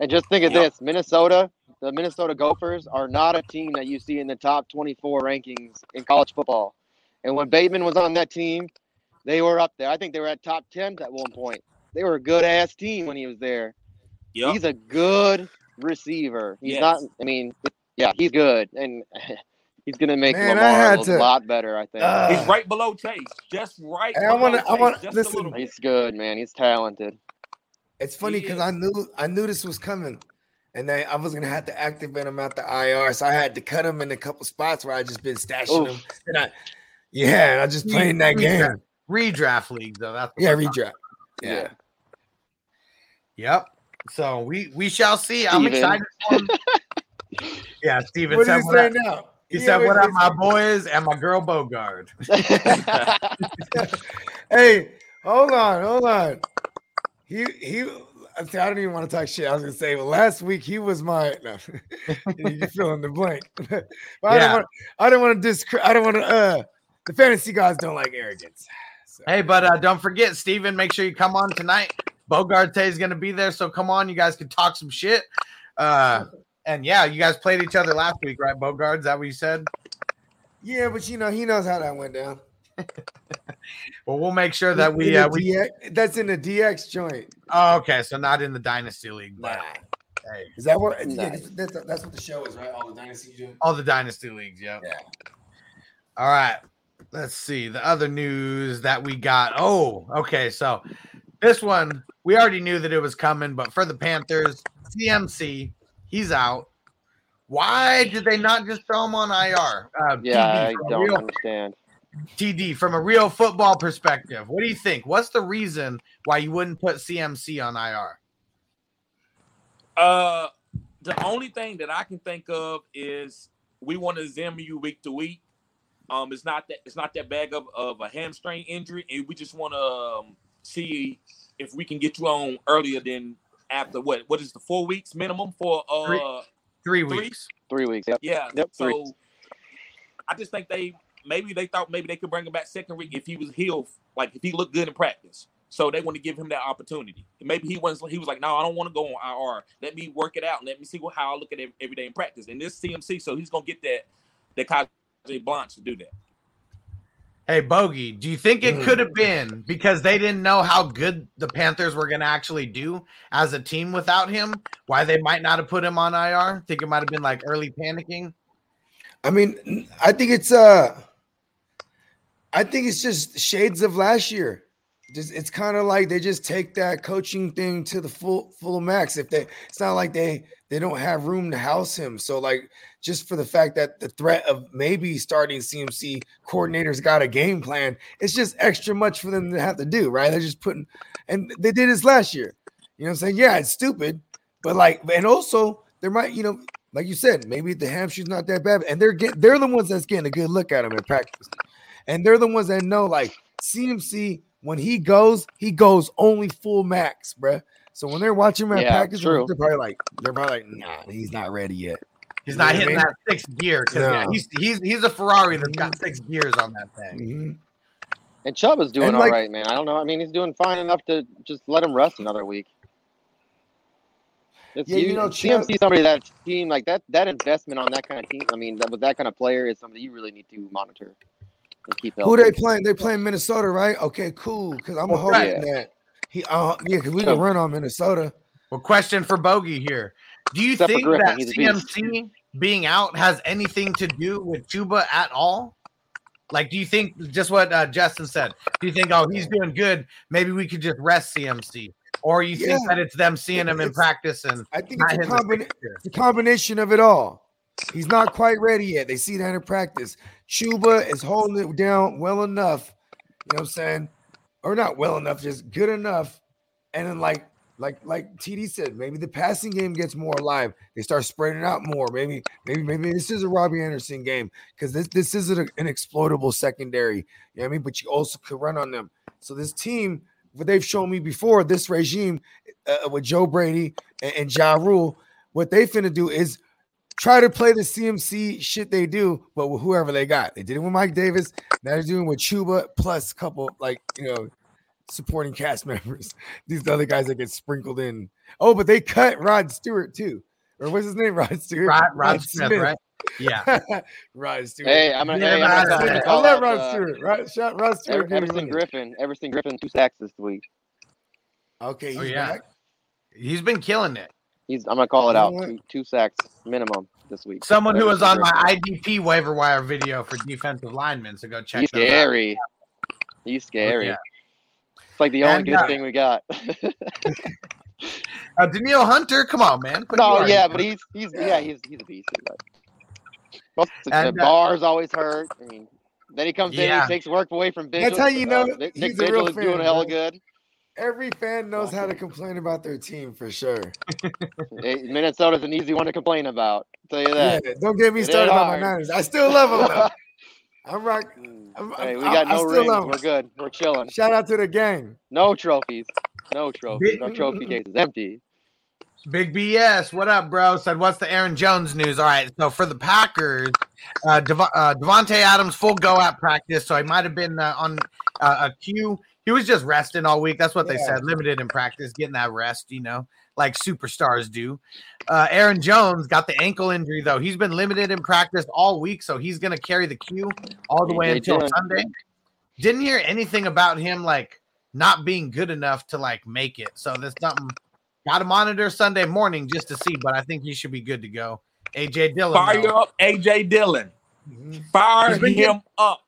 And just think of Yep. this: Minnesota, the Minnesota Gophers are not a team that you see in the top 24 rankings in college football. And when Bateman was on that team, they were up there. I think they were at top 10 at one point. They were a good ass team when he was there. Yep. He's a good receiver. He's Yes. not. I mean, yeah, he's good, and he's gonna make Man, I Lamar had a to- lot better. I think. Uh, He's right below Chase, just right. Hey, I wanna- I wanna- just listen. he's good, man. He's talented. It's funny because. I knew I knew this was coming, and then I was gonna have to activate him out the IR, so I had to cut him in a couple spots where I just been stashing him. And I, yeah, and I just playing that game. Redraft league, though. That's Yeah, redraft. Yeah. Yep. So we we shall see. I'm Steven. excited for him. Yeah, Steven What said is he what up. saying now? He said, "What up, my boys and my girl Bogard?" Hey, hold on, hold on. He he. I see, I don't even want to talk shit. I was gonna say, well, last week he was my. No, you fill in the blank. but I don't want. I don't want to discre- I don't want to. Uh, the fantasy guys don't like arrogance. So, Hey, but uh, don't forget, Steven, make sure you come on tonight. Bogarte is going to be there, so come on. You guys can talk some shit. Uh, and yeah, you guys played each other last week, right? Bogard, is that what you said? yeah, but you know he knows how that went down. Well, we'll make sure that we. Uh, we DX that's in the DX joint. oh, okay, so not in the Dynasty League, but Nah. hey, Is that what? Yeah, that's, that's, that's what the show is, right? All the dynasty joint. all the Dynasty Leagues, Yep. Yeah. All right. Let's see the other news that we got. Oh, okay. So this one, we already knew that it was coming, but for the Panthers, CMC, he's out. Why did they not just throw him on IR? Uh, yeah, TD, I from a don't real, understand. TD from a real football perspective. What do you think? What's the reason why you wouldn't put CMC on IR? Uh, the only thing that I can think of is we want to examine you week to week. Um, it's not that it's not that bad of, of a hamstring injury, and we just want to um, see if we can get you on earlier than after what? What is the four weeks minimum for? Uh, Three. Three Three? weeks. Three weeks. Yep. yeah. Yep, three. So I just think they maybe they thought maybe they could bring him back second week if he was healed, like if he looked good in practice. So they want to give him that opportunity. Maybe he was he was like, no, I don't want to go on IR. Let me work it out and let me see what, how I look at it every day in practice. And this CMC, so he's gonna get that that Kajay Blanche to do that. Hey, Bogey, do you think it Mm. could have been because they didn't know how good the Panthers were going to actually do as a team without him? Why they might not have put him on IR? Think it might have been like early panicking? I mean, I think it's uh I think it's just shades of last year. Just it's kind of like they just take that coaching thing to the full full max. If they it's not like they they don't have room to house him. So like just for the fact that the threat of maybe starting CMC coordinators got a game plan, it's just extra much for them to have to do, right? They're just putting and they did this last year. You know what I'm saying? Yeah, it's stupid, but like and also there might, you know, like you said, maybe the hamstring's not that bad, and they're getting they're the ones that's getting a good look at him in practice, and they're the ones that know like CMC when he goes, he goes only full max, bruh. So when they're watching at Yeah, practice, true. they're probably like they're probably like, nah, he's not ready yet. He's not hitting mean? that sixth gear because No. he's, he's he's a Ferrari that's got six gears on that thing. Mhm. And Chubb is doing And, all like- right, man. I don't know. I mean, he's doing fine enough to just let him rest another week. It's, Yeah, you you, know, Chubb- CMC somebody that team like that. That investment on that kind of team. I mean, that, with that kind of player is something you really need to monitor and keep. Who they playing? They playing Minnesota, right? Okay, cool. Because I'm Oh, hoping right. that he, uh, yeah, because we can run on Minnesota. Well, question for Bogey here: Do you Except think that he's a beast. CMC being out has anything to do with Chuba at all? Like, do you think just what uh, Justin said? Do you think, oh, he's doing good? Maybe we could just rest CMC, or you think that it's them seeing him in practice and I think it's a hitting the combination. sixth gear? It's a combination of it all. He's not quite ready yet. They see that in practice. Chuba is holding it down well enough. You know what I'm saying? Or not well enough, just good enough. And then like like like TD said, maybe the passing game gets more alive. They start spreading out more. Maybe maybe maybe this is a Robbie Anderson game because this this isn't an exploitable secondary. You know what I mean? But you also could run on them. So this team, what they've shown me before, this regime uh, with Joe Brady and, and Ja Rule, what they finna do is try to play the CMC shit they do, but with whoever they got. They did it with Mike Davis. Now they're doing it with Chuba plus couple like you know supporting cast members. These other guys that get sprinkled in. Oh, but they cut Rod Stewart too. Or what's his name? Rod Stewart. Rod, Rod Smith, right? Yeah. Rod Stewart. Hey, I'm gonna. Yeah, hey, I'm I- gonna, I'm gonna call love out, Rod uh, Stewart. Rod, shot Rod Stewart. Ever- give Everson. Griffen. Everson Griffen, two sacks this week. Okay, he's Oh, yeah. back. He's been killing it. He's. I'm gonna call it out. Two, two sacks minimum this week. Someone who was Everson on my IDP waiver wire video for defensive linemen, so go check He's those out. scary. He's scary. yeah. It's like the only And, good uh, thing we got. Uh, Danielle Hunter, come on, man. Put no, you on. yeah, but he's he's yeah he's he's a beast. But Well, the And, uh, Barr's always hurt. I mean, then he comes in, Yeah. he takes work away from Vigil. That's how you know Uh, Nick, Nick a real Vigil is doing fan, hella bro. good. Every fan knows how to complain about their team for sure. Minnesota's an easy one to complain about. tell you Yeah, that. don't get me It started ain't on my. Niners. I still love them though. I'm rock. Mm. I'm- hey, we got I no still rings. love 'em. We're good. We're chilling. Shout out to the gang. No trophies. No trophies. No trophy case is empty. Big BS, what up, bro? Said, what's the Aaron Jones news? All right, so for the Packers, uh, Dev- uh, Davante Adams full go at practice, so he might have been uh, on uh, a queue. He was just resting all week. That's what they Yeah. said, limited in practice, getting that rest, you know, like superstars do. Uh, Aaron Jones got the ankle injury though. He's been limited in practice all week, so he's going to carry the queue all the way AJ until Dillon. Sunday. Didn't hear anything about him like not being good enough to like make it. So there's something got to monitor Sunday morning just to see, but I think he should be good to go. AJ Dillon, Fire though, up AJ Dillon. Mhm. Fire him getting- up.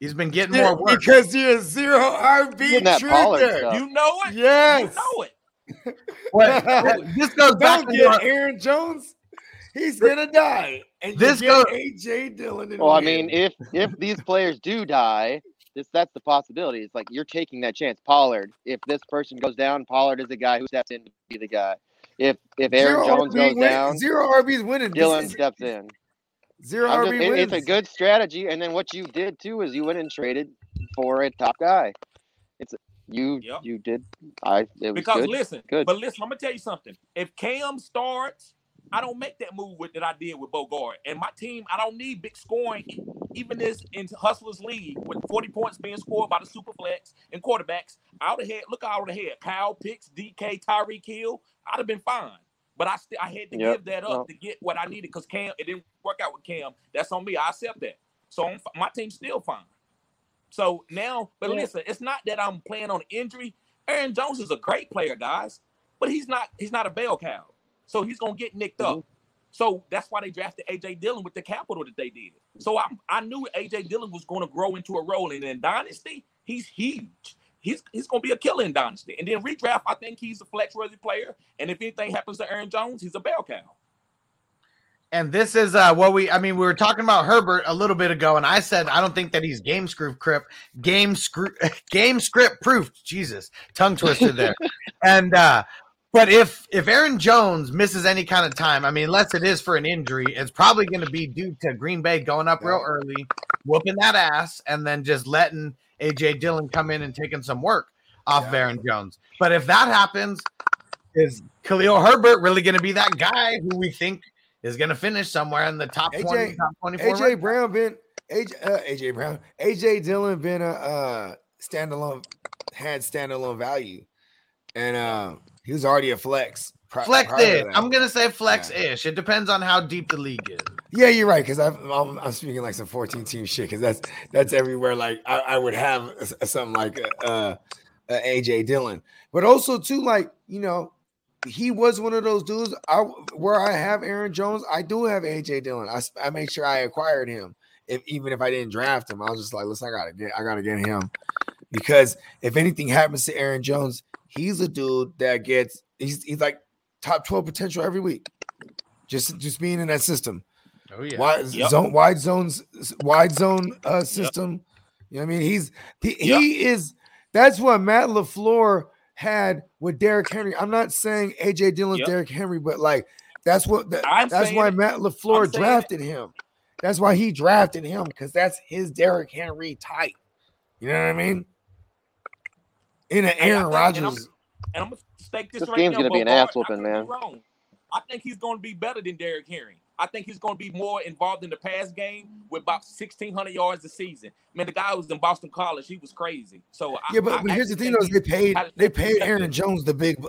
He's been getting more work. because you're a zero RB Getting that Pollard truther. You know it. Yes. You know it. What- this goes back Don't to get our- Aaron Jones. He's gonna die. And This get goes- AJ Dillon. Well, I mean, if if these players do die, this that's the possibility. It's like you're taking that chance. Pollard, if this person goes down, Pollard is the guy who steps in to be the guy. If if Aaron Zero Jones RB goes win- down, zero RBs winning. This Dillon steps in. Zero I'm just- RB it- wins. it's a good strategy. And then what you did too is you went and traded for a top guy. It's you Yep. you did. I it was Because good. listen, Good. but listen, I'm gonna tell you something. If Cam starts, I don't make that move with that I did with Bogart. And my team, I don't need big scoring, even this in Hustlers League with 40 points being scored by the super flex and quarterbacks. I would have had look I would have had Kyle Pitts, DK, Tyreek Hill. I'd have been fine. But I still I had to Yep. give that up to get what I needed because Cam it didn't work out with Cam. That's on me. I accept that. So I'm, my team's still fine. So now, but Yeah. listen, it's not that I'm playing on injury. Aaron Jones is a great player, guys, but he's not he's not a bell cow. So he's gonna get nicked up. Mm-hmm. So that's why they drafted AJ Dillon with the capital that they did. So I I knew AJ Dillon was going to grow into a role, and in Dynasty, he's huge. He's he's going to be a killer in Dynasty. And then redraft, I think he's a flex worthy player. And if anything happens to Aaron Jones, he's a bell cow. And this is uh, what we, I mean, we were talking about Herbert a little bit ago, and I said I don't think that he's game script crip, game script, game script proof. Jesus, tongue twister there. and uh, but if if Aaron Jones misses any kind of time, I mean, unless it is for an injury, it's probably going to be due to Green Bay going up real early, whooping that ass, and then just letting AJ Dillon come in and taking some work off of Yeah. Aaron Jones. But if that happens, is Khalil Herbert really going to be that guy who we think is going to finish somewhere in the top AJ 20, top 24? AJ Brown been AJ uh, AJ Brown AJ Dillon been a uh, standalone had standalone value, and uh, he was already a flex. Pri- Flex ish. I'm going to say flex ish. It depends on how deep the league is. Yeah, you're right. Because I'm, I'm speaking like some 14 team shit. Because that's that's everywhere. Like I, I would have s- something like uh, uh, AJ Dillon, but also too like you know he was one of those dudes. I where I have Aaron Jones, I do have AJ Dillon. I make sure I acquired him. If even if I didn't draft him, I was just like, listen, I gotta get I gotta get him because if anything happens to Aaron Jones, he's a dude that gets he's he's like top 12 potential every week. Just just being in that system Oh, yeah. wide Yep. zone, wide zones, wide zone uh, system. You know what I mean? He's he, Yep. he is. That's what Matt LaFleur had with Derrick Henry. I'm not saying AJ Dillon's Yep. Derrick Henry, but like that's what the, I'm that's why it. Matt LaFleur I'm drafted him. That's why he drafted him because that's his Derrick Henry type. You know what I mean? In an Aaron think- and I'm- Rodgers. And I'm gonna stake this, This right game's now, gonna be an Bogart. ass whooping, I man. wrong. I think he's going to be better than Derrick Henry. I think he's going to be more involved in the pass game with about 1,600 yards a season. Man, the guy was in Boston College, he was crazy. So I, Yeah, but, I but here's the thing think though, they paid they paid Aaron Jones the big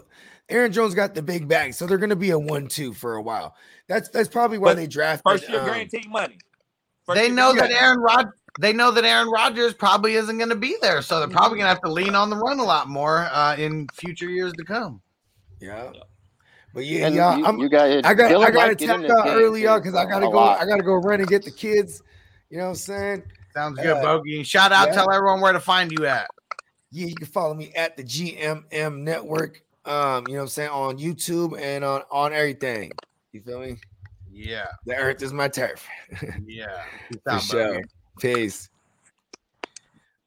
Aaron Jones got the big bag, so they're gonna be a one-two for a while. That's that's probably why But they drafted First year um, guaranteed money. First They year know that Aaron Rod. They know that Aaron Rodgers probably isn't going to be there, so they're probably going to have to lean on the run a lot more uh, in future years to come. Yeah. Yeah. But yeah, And y'all, you, I'm, you got I got Dillon I got to might tap out early, too, y'all, because I got to go. lot. I got to go run and get the kids. You know what I'm saying? Sounds good, Uh, Bogey. Shout out, yeah. tell everyone where to find you at. Yeah, you can follow me at the GMM Network. Um, you know what I'm saying on YouTube and on on everything. You feel me? Yeah, The earth is my turf. yeah. Peace For out, sure. Peace.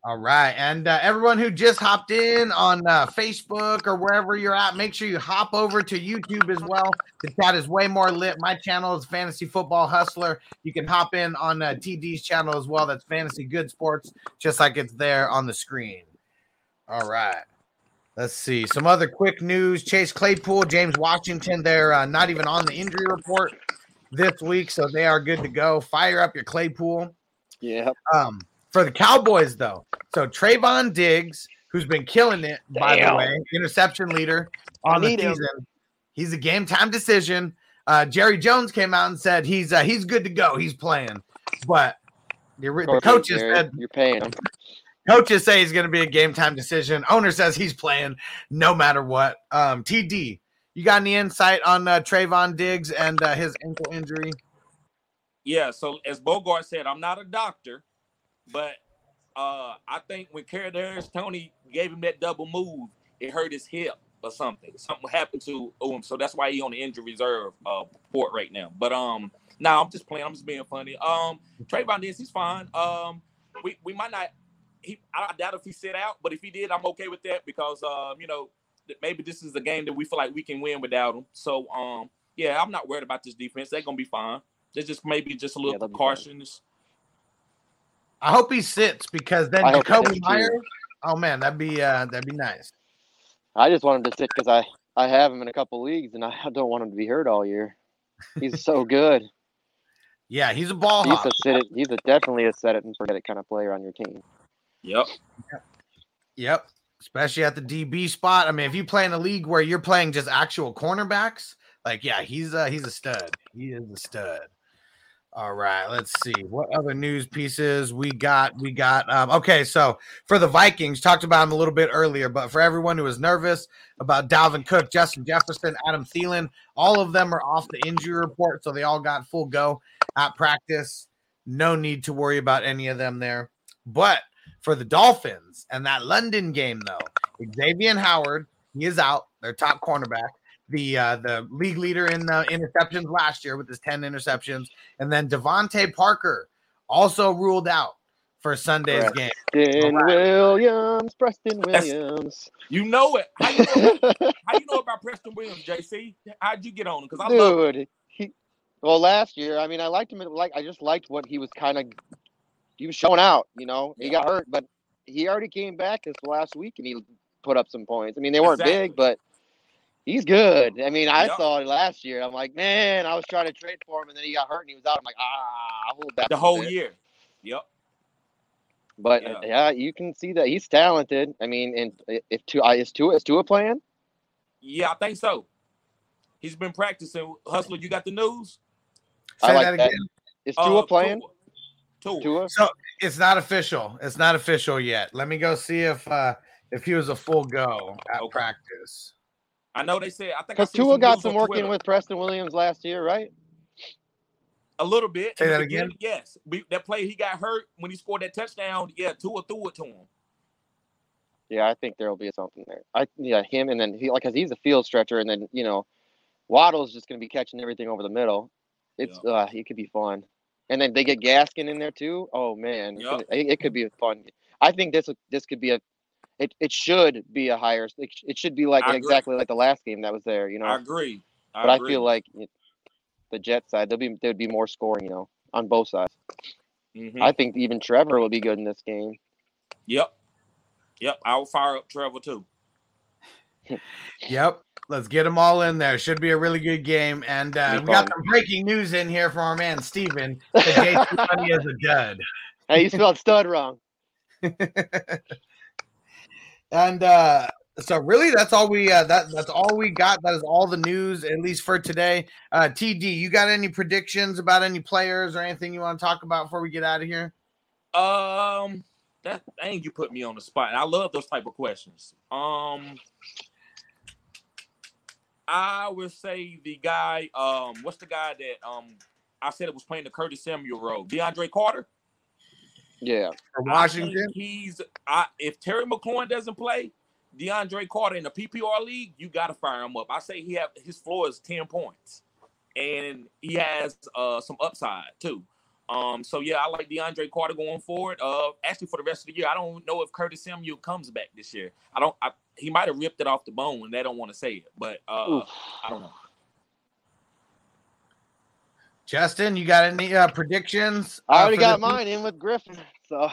All right. And uh, everyone who just hopped in on uh, Facebook or wherever you're at, make sure you hop over to YouTube as well. The chat is way more lit. My channel is Fantasy Football Hustler. You can hop in on uh, TD's channel as well. That's Fantasy Good Sports, just like it's there on the screen. All right. Let's see. Some other quick news Chase Claypool, James Washington, they're uh, not even on the injury report this week, so they are good to go. Fire up your Claypool. Yeah. Um, for the Cowboys, though, so Trevon Diggs, who's been killing it, by the way, interception leader on the need him. season. He's a game time decision. Uh, Jerry Jones came out and said he's uh, he's good to go. He's playing, but the, the coaches Jared, said you're paying him. coaches say he's going to be a game time decision. Owner says he's playing no matter what. Um, TD, you got any insight on uh, Trevon Diggs and uh, his ankle injury? Yeah, so as Bogart said, I'm not a doctor, but uh I think when Kadarius Toney gave him that double move, it hurt his hip or something. Something happened to him, so that's why he on the injury reserve uh report right now. But um, now I'm just playing. I'm just being funny. Um, Trevon Diggs, he's fine. Um, we we might not. He I doubt if he sit out, but if he did, I'm okay with that because um, you know, maybe this is the game that we feel like we can win without him. So um, yeah, I'm not worried about this defense. They're gonna be fine. There's just maybe just a little Yeah, they'll be fine. precautions. I hope he sits because then I hope Jakobi sits, too. Meyers. Oh man, that'd be uh, that'd be nice. I just want him to sit because I I have him in a couple leagues and I don't want him to be hurt all year. He's so good. Yeah, he's a ball He's hawk. a sit it. He's a definitely a set it and forget it kind of player on your team. Yep. Yep. Especially at the DB spot. I mean, if you play in a league where you're playing just actual cornerbacks, like yeah, he's uh he's a stud. He is a stud. All right, let's see what other news pieces we got. We got um, okay. So for the Vikings, talked about him a little bit earlier, but for everyone who is nervous about Dalvin Cook, Justin Jefferson, Adam Thielen, all of them are off the injury report, so they all got full go at practice. No need to worry about any of them there. But for the Dolphins and that London game, though, Xavier Howard, he is out, their top cornerback, the uh, the league leader in uh, interceptions last year with his 10 interceptions. And then DeVante Parker also ruled out for Sunday's Correct. game. Preston All Williams, Preston That's- Williams. You know it. How you know, how you know about Preston Williams, JC? How'd you get on him? Because I love Dude, he well last year. I mean, I liked him. Like I just liked what he was kind of. He was showing out. You know, he got hurt, but he already came back this last week and he put up some points. I mean, they weren't Exactly. big, but he's good. I mean, I Yup. saw it last year. I'm like, man, I was trying to trade for him, and then he got hurt and he was out. I'm like, ah, I'll hold back the whole bit. year. Yep. But Yeah. uh, yeah, you can see that he's talented. I mean, and i- if Tua is Tua is two a plan? Yeah, I think so. He's been practicing. Hustler, you got the news? I Say like that that. again. Is Uh, Tua playing? Tua. Tua. Tua? So it's not official. It's not official yet. Let me go see if uh if he was a full go at Okay. practice. I know they said. I think Because seen Tua got some working with Preston Williams last year, right? a little bit. Say that again? beginning, Yes, we, that play he got hurt when he scored that touchdown. Yeah, Tua threw it to him. Yeah, I think there'll be something there. I yeah, him and then he like cause he's a field stretcher, and then you know, Waddle's just gonna be catching everything over the middle. It's uh, it could be fun, and then they get Gaskin in there too. Oh man, it's it, it could be fun. I think this this could be a, it, it should be a higher. It, it should be like exactly like the last game that was there, you know. I agree. I but I feel like it, the Jet side there'll be there'd be more scoring, you know, on both sides. Mhm. I think even Trevor will be good in this game. Yep. Yep. I'll fire up Trevor too. Yep. Let's get them all in there. Should be a really good game. And uh, we got some breaking news in here from our man Steven. that Jason Money is a dud. Hey, you spelled stud wrong. and uh so really that's all we uh that that's all we got that is all the news at least for today uh td you got any predictions about any players or anything you want to talk about before we get out of here Um, that dang, you put me on the spot. I love those type of questions. Um, I would say the guy. Um, what's the guy that um I said it was playing the Curtis Samuel role? DeAndre Carter. Yeah. for I washington he's. I if Terry McLaurin doesn't play, DeAndre Carter in the PPR league, you got to fire him up. I say he have his floor is ten points, and he has uh some upside too. Um, so yeah, I like DeAndre Carter going forward. Uh, actually for the rest of the year, I don't know if Curtis Samuel comes back this year. I don't. I, he might have ripped it off the bone, and they don't want to say it, but uh, Oof. I don't know. Justin, you got any uh, predictions? I uh, already got this week? mine in with Griffen. So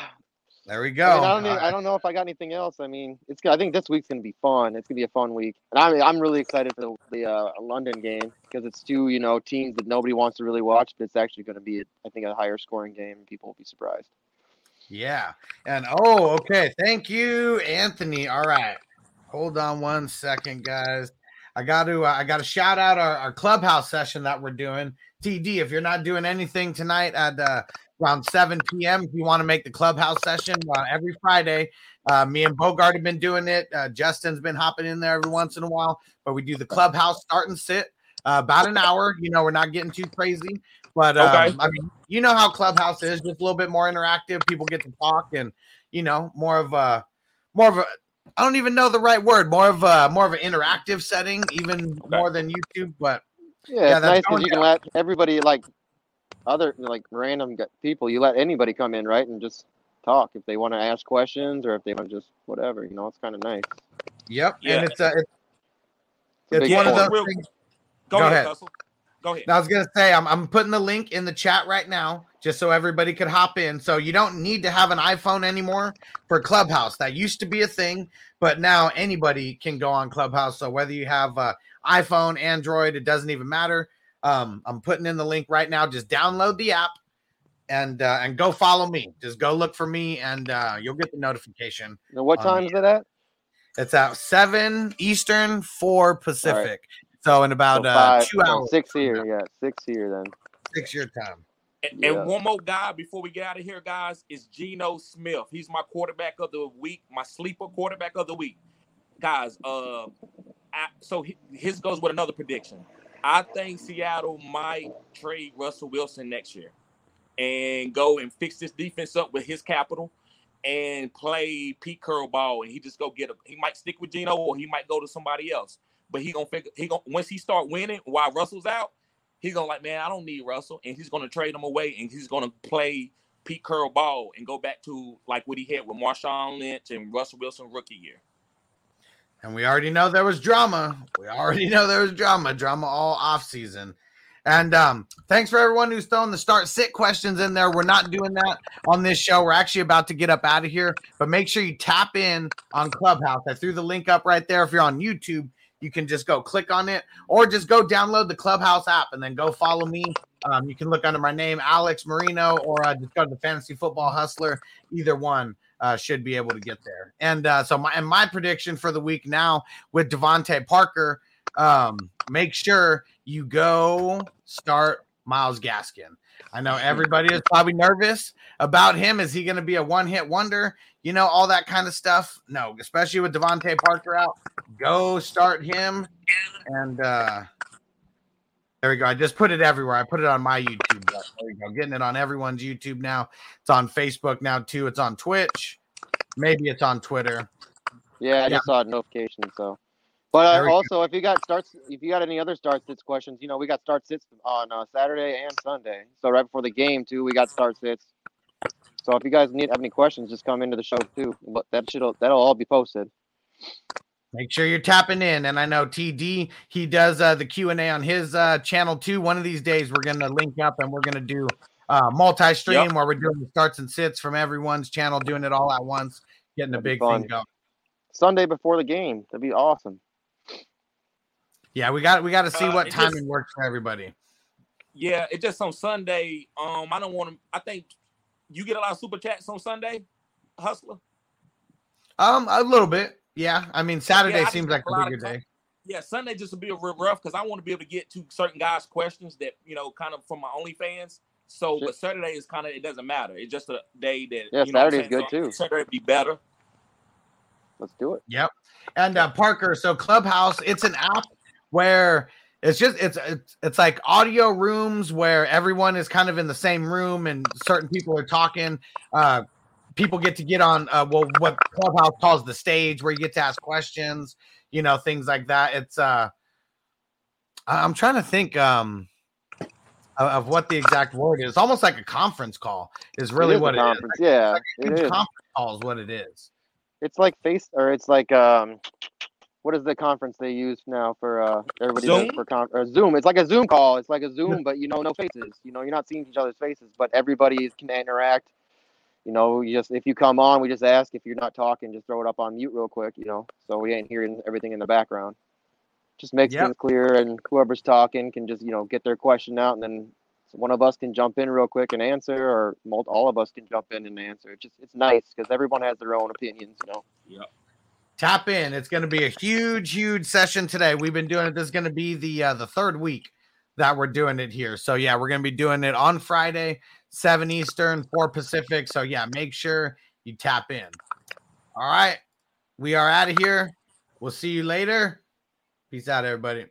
There we I, go. mean, I don't. Even, All I don't know if I got anything else. I mean, it's. I think this week's gonna be fun. It's gonna be a fun week, and I'm. I'm really excited for the, the uh, London game because it's two, you know, teams that nobody wants to really watch, but it's actually going to be, I think, a higher scoring game. People will be surprised. Yeah. And oh, okay. Thank you, Anthony. All right. Hold on one second, guys. I got to uh, I got to shout out our, our clubhouse session that we're doing. TD, if you're not doing anything tonight at uh, around 7 p.m., if you want to make the clubhouse session uh, every Friday, uh, me and Bogart have been doing it. Uh, Justin's been hopping in there every once in a while, but we do the clubhouse start and sit uh, about an hour. You know, we're not getting too crazy, but um, Okay. I mean, you know how clubhouse is, just a little bit more interactive. People get to talk, and you know, more of a more of a I don't even know the right word. More of a more of an interactive setting, even more than YouTube. But Yeah, Yeah, it's that's nice because you can let everybody like other like random people. You let anybody come in, right, and just talk if they want to ask questions or if they want to just whatever. You know, it's kind of nice. yep, Yeah. and it's a it's, It's it's big one of point. those Real- things. Go, Go ahead, ahead. Go ahead. I was gonna say I'm I'm putting the link in the chat right now just so everybody could hop in. So you don't need to have an iPhone anymore for Clubhouse. That used to be a thing, but now anybody can go on Clubhouse. So whether you have uh, iPhone, Android, it doesn't even matter. Um, I'm putting in the link right now. Just download the app and uh, and go follow me. Just go look for me, and uh, you'll get the notification. Now, what time is it at? It's at seven Eastern, four Pacific. So in about So uh, two hours, six here. Yeah, six here then. six your time. And, Yeah. and one more guy before we get out of here, guys, is Geno Smith. He's my quarterback of the week, my sleeper quarterback of the week. Guys, uh, I, so his goes with another prediction. I think Seattle might trade Russell Wilson next year and go and fix this defense up with his capital and play Pete Carroll ball, and he just go get him. He might stick with Geno or he might go to somebody else. But he gonna figure he gonna once he start winning while Russell's out, he's gonna like, man, I don't need Russell, and he's gonna trade him away, and he's gonna play Pete Carroll ball and go back to like what he had with Marshawn Lynch and Russell Wilson rookie year. And we already know there was drama. We already know there was drama, drama all off season. And um, thanks for everyone who's throwing the start sit questions in there. We're not doing that on this show. We're actually about to get up out of here, but make sure you tap in on Clubhouse. I threw the link up right there. If you're on YouTube, you can just go click on it or just go download the Clubhouse app and then go follow me. Um, you can look under my name, Alex Marino, or uh, just go to the Fantasy Football Hustler. Either one uh, should be able to get there. And uh, so my and my prediction for the week now with DeVante Parker, um, make sure you go start Myles Gaskin. I know everybody is probably nervous about him. Is he going to be a one hit wonder? You know, all that kind of stuff. No, especially with DeVante Parker out. Go start him. And uh, there we go. I just put it everywhere. I put it on my YouTube. There we go. Getting it on everyone's YouTube now. It's on Facebook now too. It's on Twitch. Maybe it's on Twitter. Yeah, I Yeah. just saw a notification. So, but uh, go. also, if you got starts, if you got any other start sits questions, you know, we got start sits on uh, Saturday and Sunday. So right before the game too, we got start sits. So if you guys need have any questions, just come into the show too. But that should that'll all be posted. Make sure you're tapping in. And I know TD he does uh, the Q and A on his uh, channel too. One of these days we're gonna link up and we're gonna do uh, multi-stream Yep. where we're doing the starts and sits from everyone's channel, doing it all at once, getting a That'd be big thing going. Sunday before the game, that'd be awesome. Yeah, we got we got to see Uh, what it timing just- works for everybody. Yeah, it's just on Sunday. Um, I don't want to. I think you get a lot of super chats on Sunday, Hustler. Um, a little bit. Yeah, I mean Saturday Yeah, I seems like a a lot bigger day. Yeah, Sunday just will be a real rough because I want to be able to get to certain guys' questions that you know, kind of from my OnlyFans. So, Sure. but Saturday is kind of it doesn't matter. It's just a day that Yeah, you know what I'm Saturday's good, So too. Saturday would be better. Let's do it. Yep. And uh, Parker, so Clubhouse, it's an app where it's just it's it's it's like audio rooms where everyone is kind of in the same room and certain people are talking. Uh, people get to get on uh, well what Clubhouse calls the stage where you get to ask questions, you know, things like that. It's uh, I'm trying to think. Um, of, what the exact word is. it's Almost like a conference call is really it is what it is. conference. Yeah, Like a it huge is. conference call is what it is. It's like face or it's like um, what is the conference they use now for uh everybody Zoom? for con- or Zoom? It's like a Zoom call. It's like a Zoom, but you know, no faces. You know, you're not seeing each other's faces, but everybody can interact. You know, you just if you come on, we just ask if you're not talking, just throw it up on mute real quick. You know, so we ain't hearing everything in the background. Just makes Yep. things clear, and whoever's talking can just you know get their question out, and then one of us can jump in real quick and answer, or all of us can jump in and answer. It's just it's nice because everyone has their own opinions. You know. Tap in. It's going to be a huge, huge session today. We've been doing it. This is going to be the uh, the third week that we're doing it here. So yeah, we're going to be doing it on Friday, seven Eastern, four Pacific. So yeah, make sure you tap in. All right, we are out of here. We'll see you later. Peace out, everybody.